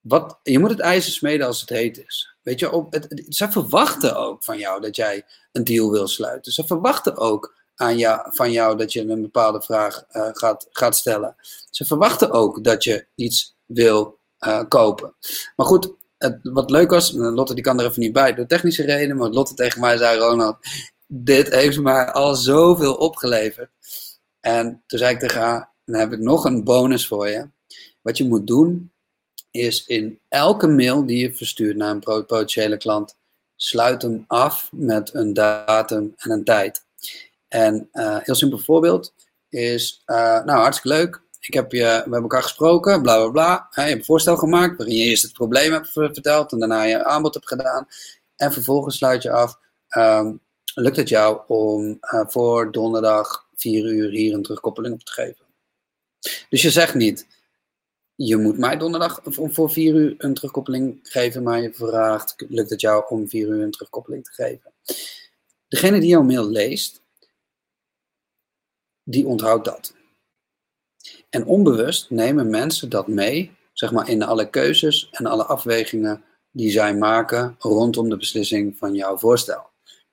Speaker 2: Wat, je moet het ijzer smeden als het heet is. Weet je, het, ze verwachten ook van jou dat jij een deal wil sluiten. Ze verwachten ook aan jou, van jou dat je een bepaalde vraag uh, gaat, gaat stellen. Ze verwachten ook dat je iets wil uh, kopen. Maar goed, het, wat leuk was, Lotte die kan er even niet bij, door technische redenen, maar Lotte tegen mij zei, Ronald, dit heeft mij al zoveel opgeleverd. En toen zei ik tegen haar, dan heb ik nog een bonus voor je. Wat je moet doen, is in elke mail die je verstuurt naar een potentiële klant, sluit hem af met een datum en een tijd. En uh, heel simpel voorbeeld is, uh, nou hartstikke leuk. Ik heb je, we hebben elkaar gesproken, bla bla bla. je hebt een voorstel gemaakt waarin je eerst het probleem hebt verteld en daarna je aanbod hebt gedaan. En vervolgens sluit je af, um, lukt het jou om voor donderdag 4 uur hier een terugkoppeling op te geven? Dus je zegt niet, je moet mij donderdag voor 4 uur een terugkoppeling geven, maar je vraagt, lukt het jou om 4 uur een terugkoppeling te geven? Degene die jouw mail leest, die onthoudt dat. En onbewust nemen mensen dat mee, zeg maar in alle keuzes en alle afwegingen die zij maken rondom de beslissing van jouw voorstel.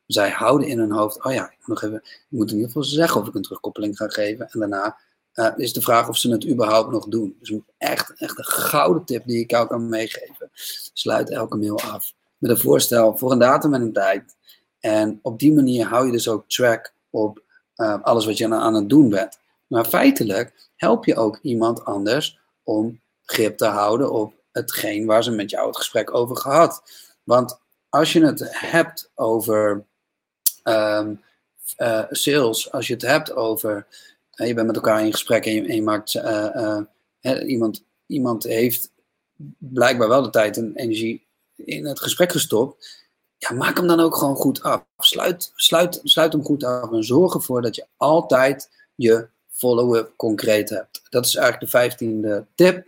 Speaker 2: Zij houden in hun hoofd, oh ja, ik moet, nog even, ik moet in ieder geval zeggen of ik een terugkoppeling ga geven. En daarna uh, is de vraag of ze het überhaupt nog doen. Dus echt, echt een gouden tip die ik jou kan meegeven. Sluit elke mail af met een voorstel voor een datum en een tijd. En op die manier hou je dus ook track op uh, alles wat je aan het doen bent. Maar feitelijk help je ook iemand anders om grip te houden op hetgeen waar ze met jou het gesprek over gehad. Want als je het hebt over um, uh, sales, als je het hebt over. Uh, je bent met elkaar in gesprek en maakt. He, iemand, iemand heeft blijkbaar wel de tijd en energie in het gesprek gestopt ja, maak hem dan ook gewoon goed af. Sluit, sluit, sluit hem goed af en zorg ervoor dat je altijd je follow-up concreet hebt. Dat is eigenlijk de vijftiende tip.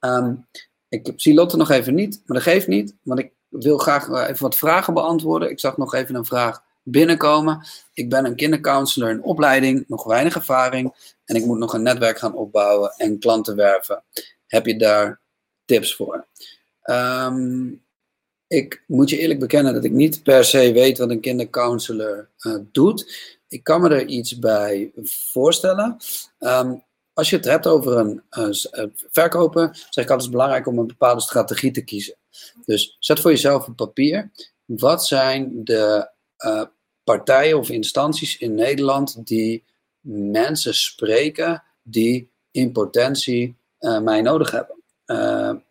Speaker 2: Um, ik zie Lotte nog even niet, maar dat geeft niet, want ik wil graag even wat vragen beantwoorden. Ik zag nog even een vraag binnenkomen. Ik ben een kindercounselor in opleiding, nog weinig ervaring. En ik moet nog een netwerk gaan opbouwen en klanten werven. Heb je daar tips voor? Ehm, ik moet je eerlijk bekennen dat ik niet per se weet wat een kindercounselor uh, doet. Ik kan me er iets bij voorstellen. Ehm, als je het hebt over een uh, verkopen, zeg ik altijd het belangrijk om een bepaalde strategie te kiezen. Dus zet voor jezelf op papier. Wat zijn de uh, partijen of instanties in Nederland die mensen spreken die in potentie uh, mij nodig hebben?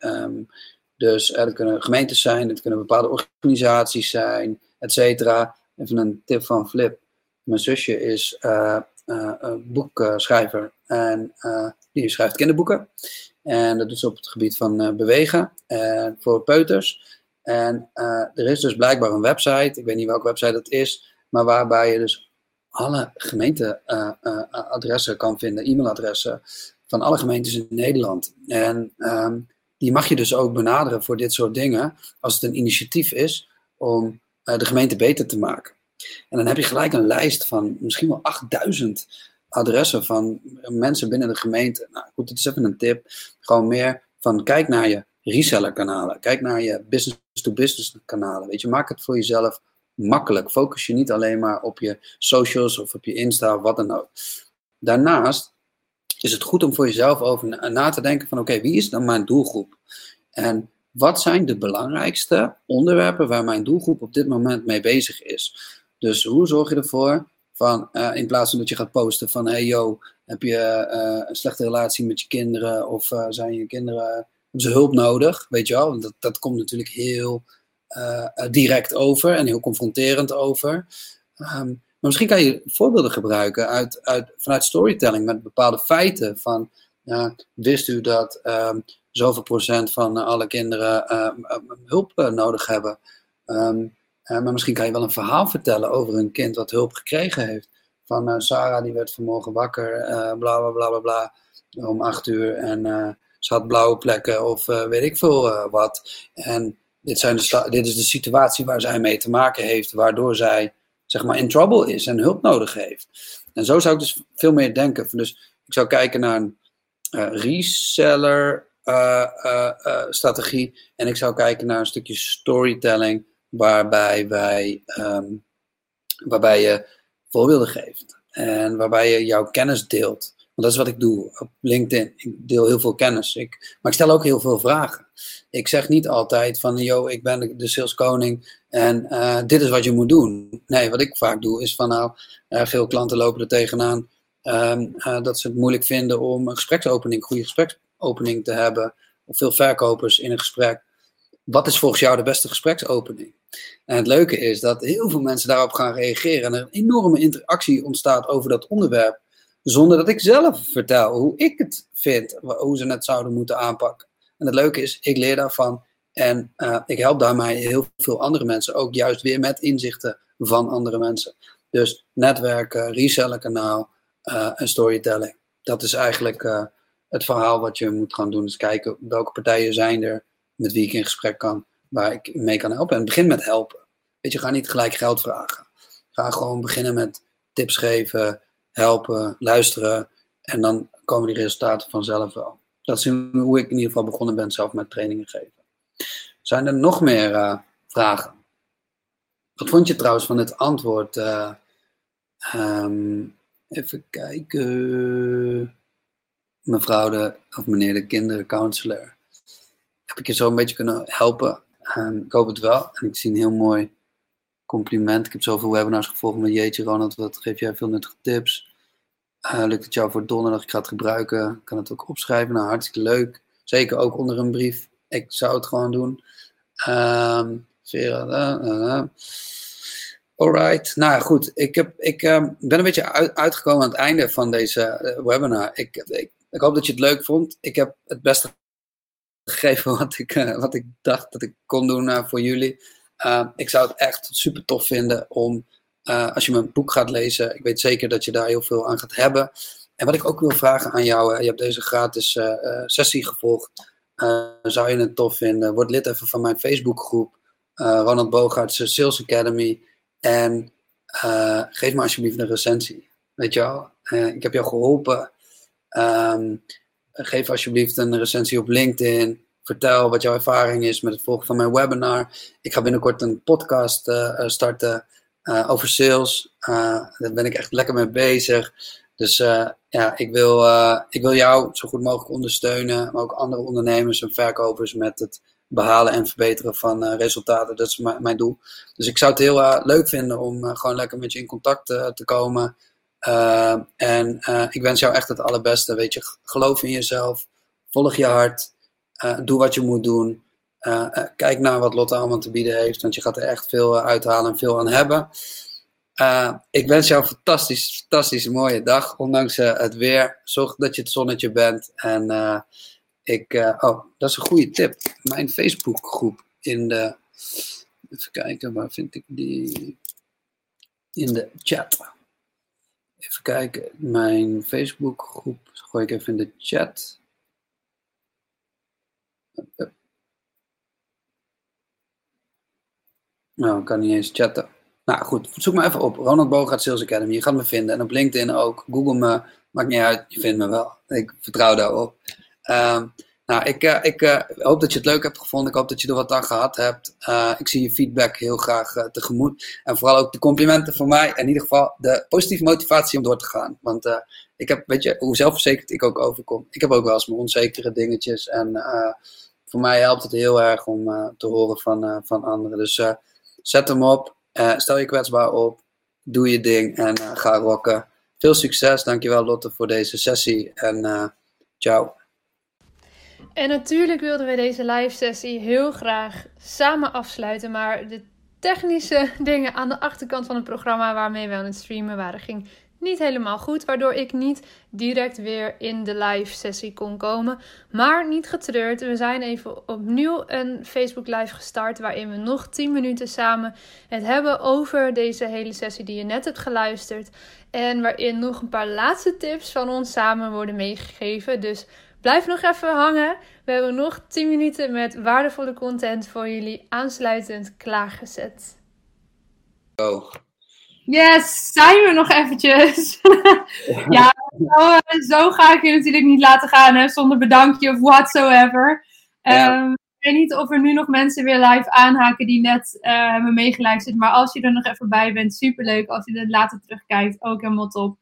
Speaker 2: Um, dus het kunnen gemeentes zijn, het kunnen bepaalde organisaties zijn, et cetera. Even een tip van Flip. Mijn zusje is boekschrijver en die schrijft kinderboeken. En dat doet ze op het gebied van bewegen voor peuters. En er is dus blijkbaar een website, ik weet niet welke website dat is, maar waarbij je dus alle gemeenteadressen kan vinden, e-mailadressen van alle gemeentes in Nederland. En um, die mag je dus ook benaderen voor dit soort dingen, als het een initiatief is om de gemeente beter te maken. En dan heb je gelijk een lijst van misschien wel 8000 adressen van mensen binnen de gemeente. Nou goed, dit is even een tip. Gewoon meer van kijk naar je reseller kanalen. Kijk naar je business-to-business kanalen. Weet je, maak het voor jezelf makkelijk. Focus je niet alleen maar op je socials of op je Insta of wat dan ook. Daarnaast is het goed om voor jezelf over na te denken van oké, wie is dan mijn doelgroep? En wat zijn de belangrijkste onderwerpen waar mijn doelgroep op dit moment mee bezig is? Dus hoe zorg je ervoor van, uh, in plaats van dat je gaat posten van hey yo, heb je uh, een slechte relatie met je kinderen of uh, zijn je kinderen, ze hulp nodig? Weet je wel, dat, dat komt natuurlijk heel direct over en heel confronterend over. Um, maar misschien kan je voorbeelden gebruiken uit, uit, vanuit storytelling met bepaalde feiten. Van, wist u dat um, zoveel procent van alle kinderen uh, hulp uh, nodig hebben? Maar misschien kan je wel een verhaal vertellen over een kind wat hulp gekregen heeft. Van Sarah, die werd vanmorgen wakker, bla bla bla bla bla, om acht uur. En ze had blauwe plekken of weet ik veel wat. En dit, zijn de dit is de situatie waar zij mee te maken heeft, waardoor zij zeg maar in trouble is en hulp nodig heeft. En zo zou ik dus veel meer denken. Dus ik zou kijken naar een uh, reseller strategie en ik zou kijken naar een stukje storytelling waarbij, wij, um, waarbij je voorbeelden geeft en waarbij je jouw kennis deelt. Dat is wat ik doe op LinkedIn. Ik deel heel veel kennis. Ik, maar ik stel ook heel veel vragen. Ik zeg niet altijd van, yo, ik ben de saleskoning en uh, dit is wat je moet doen. Nee, wat ik vaak doe is van, nou, uh, veel klanten lopen er tegenaan um, uh, dat ze het moeilijk vinden om een gespreksopening, goede gespreksopening te hebben. Of veel verkopers in een gesprek. Wat is volgens jou de beste gespreksopening? En het leuke is dat heel veel mensen daarop gaan reageren en er een enorme interactie ontstaat over dat onderwerp. Zonder dat ik zelf vertel hoe ik het vind, hoe ze het zouden moeten aanpakken. En het leuke is, ik leer daarvan en uh, ik help daarmee heel veel andere mensen ook juist weer met inzichten van andere mensen. Dus netwerken, resellerkanaal uh, en storytelling. Dat is eigenlijk uh, het verhaal wat je moet gaan doen. Dus kijken welke partijen zijn er met wie ik in gesprek kan, waar ik mee kan helpen. En begin met helpen. Weet je, ga niet gelijk geld vragen. Ga gewoon beginnen met tips geven, helpen, luisteren. En dan komen die resultaten vanzelf wel. Dat is hoe ik in ieder geval begonnen ben zelf met trainingen geven. Zijn er nog meer uh, vragen? Wat vond je trouwens van het antwoord? Uh, um, even kijken. Mevrouw de, of meneer de kindercounselor. Heb ik je zo een beetje kunnen helpen? Ik hoop het wel. En ik zie een heel mooi compliment. Ik heb zoveel webinars gevolgd met Jeetje Ronald. Wat geef jij veel nuttige tips? Uh, lukt het jou voor donderdag? Ik ga het gebruiken. Ik kan het ook opschrijven. Nou, hartstikke leuk. Zeker ook onder een brief. Ik zou het gewoon doen. Um, Vera, uh. Alright, nou goed. Ik, heb, ik uh, ben een beetje uit, uitgekomen aan het einde van deze webinar. Ik, ik, ik, hoop dat je het leuk vond. Ik heb het beste gegeven wat ik, wat ik dacht dat ik kon doen voor jullie. Uh, ik zou het echt super tof vinden om, uh, als je mijn boek gaat lezen, ik weet zeker dat je daar heel veel aan gaat hebben. En wat ik ook wil vragen aan jou, je hebt deze gratis uh, sessie gevolgd. zou je het tof vinden? Word lid even van mijn Facebookgroep, Ronald Bogaerts Sales Academy. En eh, geef me alsjeblieft een recensie. Weet je wel? Eh, ik heb jou geholpen. Ehm, geef alsjeblieft een recensie op LinkedIn. Vertel wat jouw ervaring is met het volgen van mijn webinar. Ik ga binnenkort een podcast starten over sales. daar ben ik echt lekker mee bezig. Dus ja, ik wil, ik wil jou zo goed mogelijk ondersteunen. Maar ook andere ondernemers en verkopers met het behalen en verbeteren van resultaten. Dat is mijn doel. Dus ik zou het heel leuk vinden om gewoon lekker met je in contact te komen. en ik wens jou echt het allerbeste. Weet je, geloof in jezelf. Volg je hart. doe wat je moet doen. Kijk naar wat Lotte allemaal te bieden heeft. Want je gaat er echt veel uithalen en veel aan hebben. ik wens jou een fantastisch, fantastisch mooie dag. Ondanks het weer. Zorg dat je het zonnetje bent. En ik, oh, dat is een goede tip. Mijn Facebookgroep in de. Even kijken, waar vind ik die? In de chat. Even kijken, mijn Facebookgroep. Gooi ik even in de chat. Nou, ik kan niet eens chatten. Nou goed, zoek me even op. Ronald Bogaert Sales Academy. Je gaat me vinden. En op LinkedIn ook. Google me. Maakt niet uit. Je vindt me wel. Ik vertrouw daarop. Ehm, nou, ik, uh, ik uh, hoop dat je het leuk hebt gevonden. Ik hoop dat je er wat aan gehad hebt. Uh, ik zie je feedback heel graag tegemoet. En vooral ook de complimenten voor mij. En in ieder geval de positieve motivatie om door te gaan. Want ik heb, weet je, hoe zelfverzekerd ik ook overkom. Ik heb ook wel eens mijn onzekere dingetjes. En voor mij helpt het heel erg om te horen van, van anderen. Dus zet hem op. stel je kwetsbaar op. Doe je ding en ga rocken. Veel succes. Dankjewel Lotte voor deze sessie. En ciao.
Speaker 3: En natuurlijk wilden we deze live sessie heel graag samen afsluiten, maar de technische dingen aan de achterkant van het programma waarmee we aan het streamen waren, ging niet helemaal goed, waardoor ik niet direct weer in de live sessie kon komen. Maar niet getreurd, we zijn even opnieuw een Facebook live gestart waarin we nog 10 minuten samen het hebben over deze hele sessie die je net hebt geluisterd en waarin nog een paar laatste tips van ons samen worden meegegeven. Dus Blijf nog even hangen. We hebben nog 10 minuten met waardevolle content voor jullie aansluitend klaargezet. Yes, zijn we nog eventjes. ja, zo, eh, zo, ga ik je natuurlijk niet laten gaan hè, zonder bedankje of whatsoever. Ehm, ik weet niet of er nu nog mensen weer live aanhaken die net uh, hebben meegeluisterd. Maar als je er nog even bij bent, superleuk. Als je er later terugkijkt, ook helemaal top.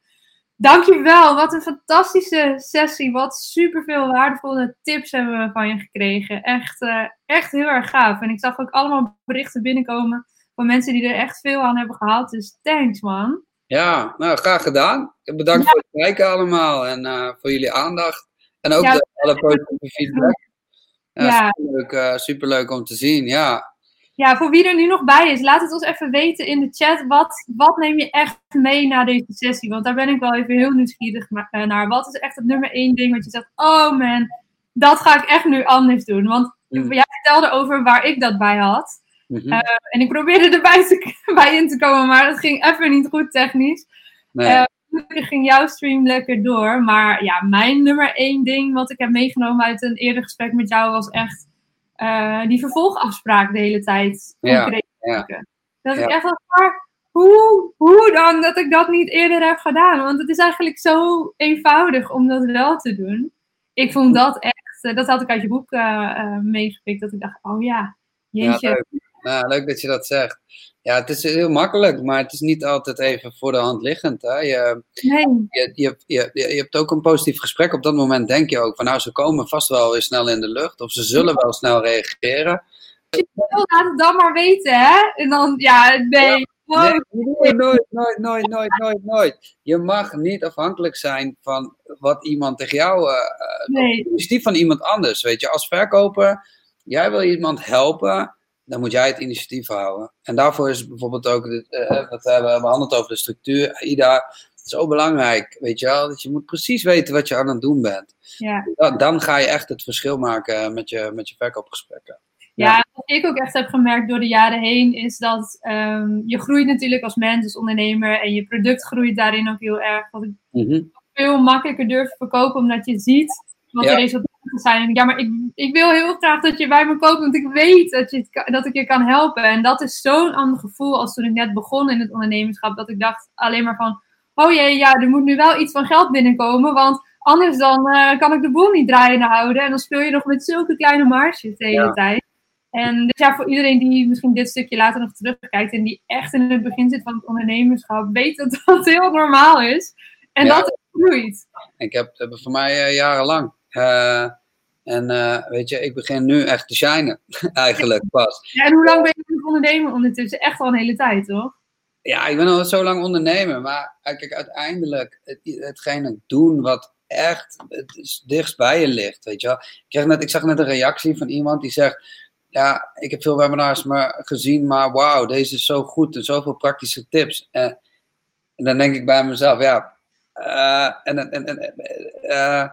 Speaker 3: Dankjewel, wat een fantastische sessie. Wat superveel waardevolle tips hebben we van je gekregen. Echt, uh, echt heel erg gaaf. En ik zag ook allemaal berichten binnenkomen van mensen die er echt veel aan hebben gehad. Dus thanks man.
Speaker 2: Ja, nou graag gedaan. Bedankt voor het kijken allemaal en uh, voor jullie aandacht. En ook de, alle positieve feedback. Ja, ja. Superleuk, uh, superleuk om te zien, ja
Speaker 3: ja, voor wie er nu nog bij is, laat het ons even weten in de chat. Wat, wat neem je echt mee na deze sessie? Want daar ben ik wel even heel nieuwsgierig eh, naar. Wat is echt het nummer één ding wat je zegt, oh man, dat ga ik echt nu anders doen? Want mm. jij vertelde over waar ik dat bij had. Mhm. Eh, en ik probeerde erbij te, bij in te komen, maar dat ging even niet goed technisch. Nee. Uh, ging jouw stream lekker door. Maar ja, mijn nummer één ding wat ik heb meegenomen uit een eerder gesprek met jou was echt uh, die vervolgafspraak de hele tijd ja, ja. Dat ik echt dacht, hoe, hoe dan dat ik dat niet eerder heb gedaan? Want het is eigenlijk zo eenvoudig om dat wel te doen. Ik vond dat echt, eh, dat had ik uit je boek uh, meegepikt, dat ik dacht, oh ja, jeetje.
Speaker 2: Ja, leuk dat je dat zegt. Ja, het is heel makkelijk, maar het is niet altijd even voor de hand liggend. Hè? Je, nee. je, je, je, je hebt ook een positief gesprek. Op dat moment denk je ook van nou, ze komen vast wel weer snel in de lucht. Of ze zullen wel snel reageren.
Speaker 3: Laat het dan maar weten, hè? En dan, ja, nee.
Speaker 2: Nee, nooit, nooit, nooit, nooit, nooit, nooit. Je mag niet afhankelijk zijn van wat iemand tegen jou, uh, nee. initiatief van iemand anders. Weet je, als verkoper, jij wil iemand helpen, dan moet jij het initiatief houden. En daarvoor is bijvoorbeeld ook, uh, wat we hebben behandeld over de structuur, AIDA, zo belangrijk, weet je wel, dat je moet precies weten wat je aan het doen bent. Ja. Dan, dan ga je echt het verschil maken met je, met je verkoopgesprekken.
Speaker 3: Ja, wat ik ook echt heb gemerkt door de jaren heen, is dat um, je groeit natuurlijk als mens, als ondernemer, en je product groeit daarin ook heel erg. Dat ik mm veel makkelijker durf te verkopen, omdat je ziet wat ja. de zijn. Ja, maar ik, ik wil heel graag dat je bij me koopt, want ik weet dat, je dat ik je kan helpen. En dat is zo'n ander gevoel als toen ik net begon in het ondernemerschap. Dat ik dacht alleen maar van, oh jee, ja, er moet nu wel iets van geld binnenkomen. Want anders dan uh, kan ik de boel niet draaiende houden. En dan speel je nog met zulke kleine marges de hele tijd. En dus ja, voor iedereen die misschien dit stukje later nog terugkijkt en die echt in het begin zit van het ondernemerschap, weet dat dat heel normaal is. En ja. dat het groeit.
Speaker 2: Ik heb voor mij uh, jarenlang. Uh, en uh, weet je, ik begin nu echt te shinen, eigenlijk pas.
Speaker 3: Ja, en hoe lang ben je nog ondernemer ondertussen? Echt al een hele tijd, toch?
Speaker 2: Ja, ik ben al zo lang ondernemer. Maar kijk, uiteindelijk, het, hetgene doen wat echt het dichtst bij je ligt, weet je wel. Ik, kreeg net, ik zag net een reactie van iemand die zegt ja, ik heb veel webinars maar gezien, maar wauw, deze is zo goed en zoveel praktische tips. En, en dan denk ik bij mezelf, ja, uh, en, en, en uh,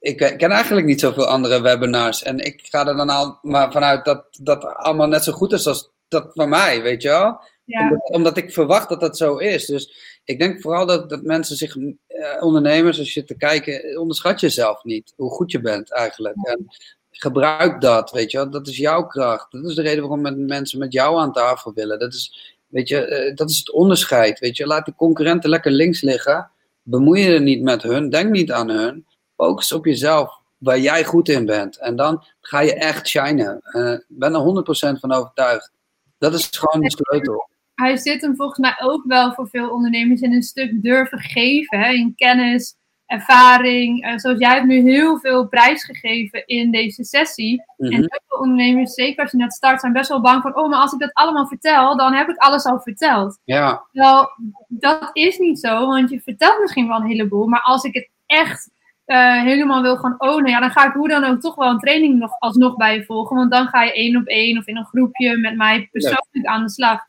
Speaker 2: ik ken eigenlijk niet zoveel andere webinars. En ik ga er dan al maar vanuit dat dat allemaal net zo goed is als dat van mij, weet je wel? Ja. Omdat, omdat, ik verwacht dat dat zo is. Dus ik denk vooral dat, dat mensen zich, uh, ondernemers, als je te kijken, onderschat jezelf niet. Hoe goed je bent eigenlijk. En gebruik dat, weet je wel. Dat is jouw kracht. Dat is de reden waarom mensen met jou aan tafel willen. Dat is, weet je, uh, dat is het onderscheid, weet je. Laat die concurrenten lekker links liggen. Bemoei je er niet met hun. Denk niet aan hun. Focus op jezelf, waar jij goed in bent. En dan ga je echt shinen. Uh, ik ben er 100% van overtuigd. Dat is gewoon de sleutel.
Speaker 3: Hij zit hem volgens mij ook wel voor veel ondernemers in een stuk durven geven. Hè? In kennis, ervaring. Uh, zoals jij hebt nu heel veel prijs gegeven in deze sessie. En mhm. heel veel ondernemers, zeker als je net start, zijn best wel bang van... oh, maar als ik dat allemaal vertel, dan heb ik alles al verteld.
Speaker 2: Ja.
Speaker 3: Wel, dat is niet zo, want je vertelt misschien wel een heleboel. Maar als ik het echt uh, helemaal wil gaan ownen... ja, dan ga ik hoe dan ook toch wel een training nog, alsnog bij je volgen. Want dan ga je één op één of in een groepje met mij persoonlijk aan de slag.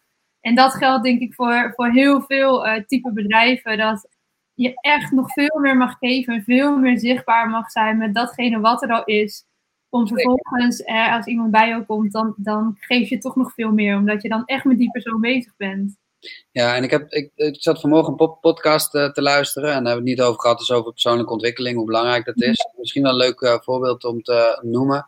Speaker 3: En dat geldt denk ik voor, voor heel veel uh, type bedrijven. Dat je echt nog veel meer mag geven en veel meer zichtbaar mag zijn met datgene wat er al is. Om vervolgens, eh, als iemand bij jou komt, dan, dan geef je toch nog veel meer, omdat je dan echt met die persoon bezig bent.
Speaker 2: Ja, en ik, heb, ik, ik zat vanmorgen een podcast uh, te luisteren en daar hebben we het niet over gehad, dus over persoonlijke ontwikkeling, hoe belangrijk dat is. Mhm. Misschien wel een leuk uh, voorbeeld om te noemen.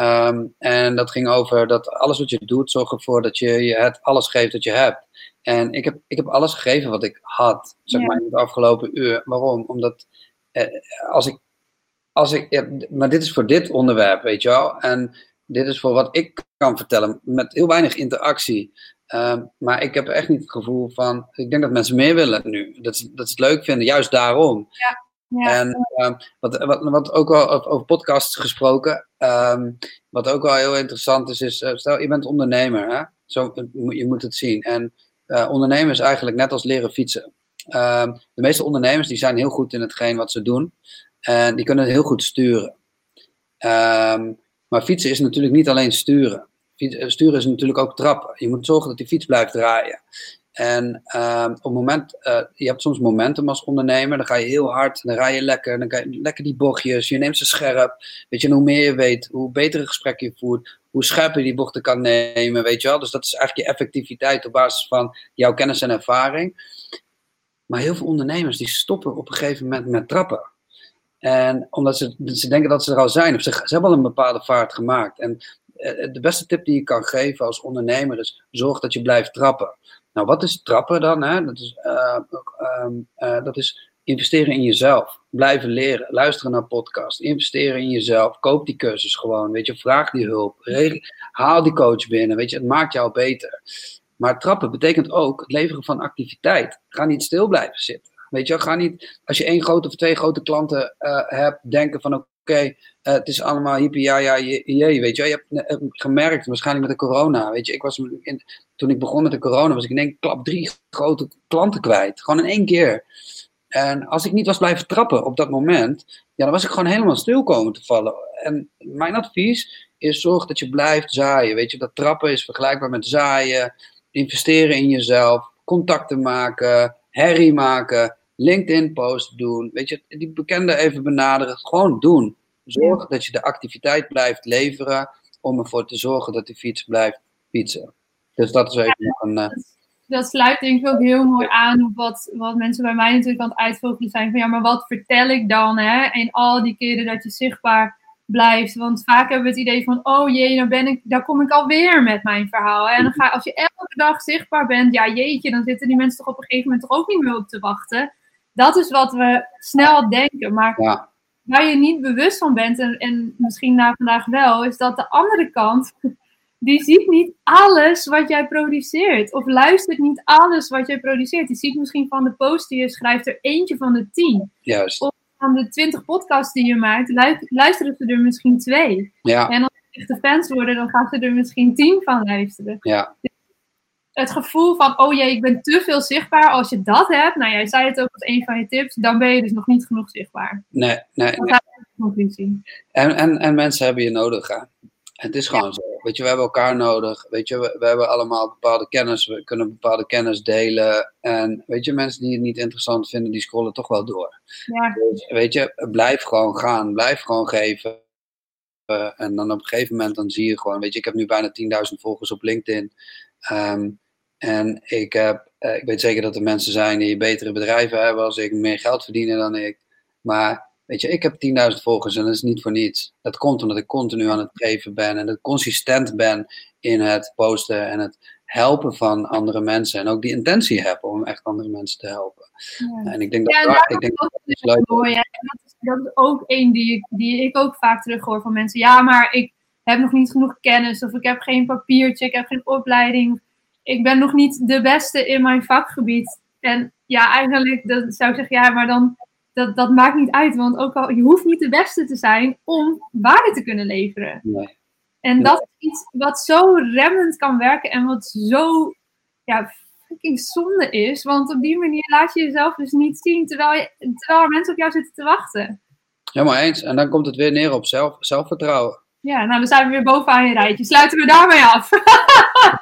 Speaker 2: Um, en dat ging over dat alles wat je doet, zorg ervoor dat je, je het alles geeft dat je hebt. En ik heb, ik heb alles gegeven wat ik had, zeg maar, in het afgelopen uur. Waarom? Omdat eh, als ik, als ik, ja, maar dit is voor dit onderwerp, weet je wel. En dit is voor wat ik kan vertellen, met heel weinig interactie. Uh, maar ik heb echt niet het gevoel van, ik denk dat mensen meer willen nu. Dat ze, dat ze het leuk vinden, juist daarom.
Speaker 3: Ja.
Speaker 2: Ja. En uh, wat, wat, wat ook wel over podcasts gesproken, um, wat ook wel heel interessant is, is uh, stel je bent ondernemer, hè? Zo, je moet het zien. En uh, ondernemen is eigenlijk net als leren fietsen. De meeste ondernemers die zijn heel goed in hetgeen wat ze doen. En die kunnen het heel goed sturen. Maar fietsen is natuurlijk niet alleen sturen. Eh, sturen is natuurlijk ook trappen. Je moet zorgen dat die fiets blijft draaien. En uh, op het moment, uh, je hebt soms momentum als ondernemer, dan ga je heel hard, dan rij je lekker, dan ga je lekker die bochtjes, je neemt ze scherp. Weet je, en hoe meer je weet, hoe betere gesprekken je voert, hoe scherper je die bochten kan nemen, weet je wel. Dus dat is eigenlijk je effectiviteit op basis van jouw kennis en ervaring. Maar heel veel ondernemers die stoppen op een gegeven moment met trappen. En omdat ze, ze denken dat ze er al zijn, of ze, ze hebben al een bepaalde vaart gemaakt. En de beste tip die je kan geven als ondernemer is: zorg dat je blijft trappen. Nou, wat is trappen dan? Hè? Dat, is, uh, uh, dat is investeren in jezelf. Blijven leren. Luisteren naar podcasts. Investeren in jezelf. Koop die cursus gewoon. Weet je, vraag die hulp. Haal die coach binnen. Weet je, het maakt jou beter. Maar trappen betekent ook het leveren van activiteit. Ga niet stil blijven zitten. Weet je, ga niet, als je één grote of twee grote klanten hebt, denken van oké, uh, het is allemaal hippie, ja, ja, jee, weet je. Je hebt gemerkt, waarschijnlijk met de corona, weet je. Ik was in, toen ik begon met de corona, was ik in één klap drie grote klanten kwijt. Gewoon in één keer. En als ik niet was blijven trappen op dat moment, ja, dan was ik gewoon helemaal stil komen te vallen. En mijn advies is zorg dat je blijft zaaien. Weet je, dat trappen is vergelijkbaar met zaaien, investeren in jezelf, contacten maken, herrie maken, LinkedIn post doen. Weet je, die bekende even benaderen. Gewoon doen. Zorg dat je de activiteit blijft leveren om ervoor te zorgen dat die fiets blijft fietsen. Dus dat is even een. Uh...
Speaker 3: Dat sluit denk ik ook heel mooi aan op wat, wat mensen bij mij natuurlijk aan het uitvogelen zijn. Van ja, maar wat vertel ik dan? Hè? En al die keren dat je zichtbaar blijft. Want vaak hebben we het idee van, oh jee, nou ben ik, daar kom ik alweer met mijn verhaal. En dan ga, als je elke dag zichtbaar bent, ja jeetje, dan zitten die mensen toch op een gegeven moment toch ook niet meer op te wachten. Dat is wat we snel denken. Maar
Speaker 2: Ja.
Speaker 3: Waar je niet bewust van bent, en, en misschien na vandaag wel, is dat de andere kant, die ziet niet alles wat jij produceert. Of luistert niet alles wat jij produceert. Die ziet misschien van de post die je schrijft er eentje van de tien.
Speaker 2: Juist.
Speaker 3: Of van de twintig podcasts die je maakt, lu- luisteren ze er misschien twee.
Speaker 2: Ja,
Speaker 3: En als ze echte fans worden, dan gaan ze er misschien tien van luisteren.
Speaker 2: ja,
Speaker 3: Het gevoel van, oh jee, ik ben te veel zichtbaar. Als je dat hebt, nou jij zei het ook als een van je tips, dan ben je dus nog niet genoeg zichtbaar.
Speaker 2: nee, nee.
Speaker 3: Dat
Speaker 2: nee.
Speaker 3: is de conclusie.
Speaker 2: En, en, en mensen hebben je nodig, hè. Het is gewoon zo. Weet je, we hebben elkaar nodig. Weet je, we, we hebben allemaal bepaalde kennis. We kunnen bepaalde kennis delen. En weet je, mensen die het niet interessant vinden, die scrollen toch wel door.
Speaker 3: Ja,
Speaker 2: Dus, weet je, blijf gewoon gaan. Blijf gewoon geven. Eh, en dan op een gegeven moment dan zie je gewoon, weet je, ik heb nu bijna 10.000 volgers op LinkedIn. Ehm, en ik, heb, eh, ik weet zeker dat er mensen zijn die betere bedrijven hebben als ik, meer geld verdienen dan ik. Maar weet je, ik heb 10.000 volgers en dat is niet voor niets. Dat komt omdat ik continu aan het geven ben en dat ik consistent ben in het posten en het helpen van andere mensen. En ook die intentie heb om echt andere mensen te helpen.
Speaker 3: ja.
Speaker 2: En ik denk dat,
Speaker 3: Ja,
Speaker 2: daar ik denk dat
Speaker 3: dat is
Speaker 2: dat leuk
Speaker 3: mooi. Dat is, dat is ook één die die ik ook vaak terughoor van mensen. Ja, maar ik heb nog niet genoeg kennis. Of ik heb geen papiertje. Ik heb geen opleiding. Ik ben nog niet de beste in mijn vakgebied. En ja, eigenlijk dat zou ik zeggen, ja, maar dan dat, dat maakt niet uit. Want ook al, je hoeft niet de beste te zijn om waarde te kunnen leveren.
Speaker 2: Nee.
Speaker 3: En
Speaker 2: Ja.
Speaker 3: dat is iets wat zo remmend kan werken en wat zo ja, fucking zonde is. Want op die manier laat je jezelf dus niet zien terwijl, je, terwijl er mensen op jou zitten te wachten.
Speaker 2: Helemaal eens. En dan komt het weer neer op zelf, zelfvertrouwen.
Speaker 3: Ja, nou dan zijn we weer bovenaan je rijtje. Sluiten we daarmee af.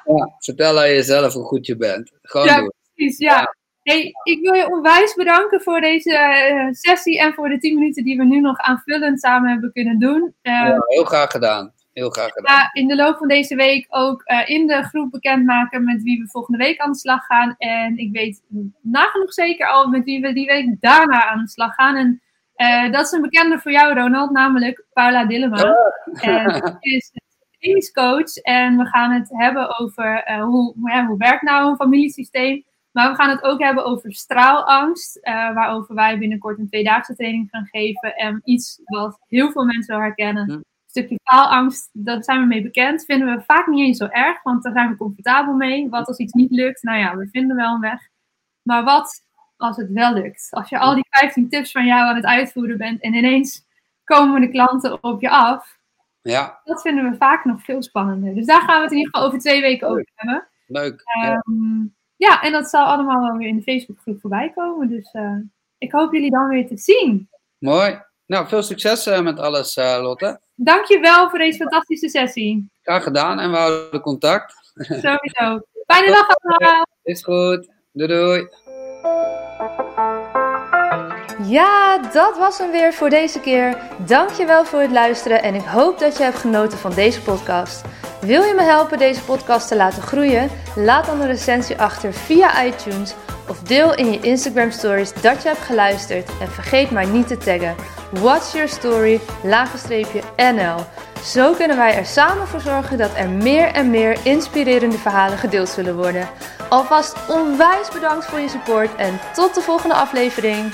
Speaker 2: Ja, vertel aan jezelf hoe goed je bent. Gewoon
Speaker 3: Ja.
Speaker 2: doen.
Speaker 3: Precies, ja. Hey, ik wil je onwijs bedanken voor deze eh, sessie en voor de 10 minuten die we nu nog aanvullend samen hebben kunnen doen. Eh,
Speaker 2: Ja, heel graag gedaan. Heel graag gedaan.
Speaker 3: in de loop van deze week ook eh, in de groep bekendmaken met wie we volgende week aan de slag gaan. En ik weet nagenoeg zeker al met wie we die week daarna aan de slag gaan. En eh, dat is een bekende voor jou, Ronald, namelijk Paula Dillema. En zij is trainingscoach en we gaan het hebben over eh, hoe, ja, hoe werkt nou een familiesysteem. Maar we gaan het ook hebben over straalangst, eh, waarover wij binnenkort een tweedaagse training gaan geven. En iets wat heel veel mensen wel herkennen.
Speaker 2: Hm.
Speaker 3: Een stukje faalangst, daar zijn we mee bekend. Vinden we vaak niet eens zo erg, want daar zijn we comfortabel mee. Wat als iets niet lukt? Nou ja, we vinden wel een weg. Maar wat als het wel lukt? Als je al die 15 tips van jou aan het uitvoeren bent en ineens komen de klanten op je af.
Speaker 2: Ja,
Speaker 3: Dat vinden we vaak nog veel spannender. Dus daar gaan we het in ieder geval over twee weken over hebben.
Speaker 2: leuk. Ja.
Speaker 3: Ehm, ja, en dat zal allemaal wel weer in de Facebookgroep voorbij komen. Dus eh, ik hoop jullie dan weer te zien.
Speaker 2: Mooi. Nou, veel succes eh, met alles, eh, Lotte.
Speaker 3: Dankjewel voor deze fantastische sessie.
Speaker 2: Graag gedaan en we houden contact.
Speaker 3: Sowieso. Fijne dag allemaal.
Speaker 2: Is goed. Doei doei.
Speaker 1: Ja, dat was hem weer voor deze keer. Dankjewel voor het luisteren en ik hoop dat je hebt genoten van deze podcast. Wil je me helpen deze podcast te laten groeien? Laat dan een recensie achter via iTunes of deel in je Instagram stories dat je hebt geluisterd en vergeet mij niet te taggen. What's your story, NL. Zo kunnen wij er samen voor zorgen dat er meer en meer inspirerende verhalen gedeeld zullen worden. Alvast onwijs bedankt voor je support en tot de volgende aflevering.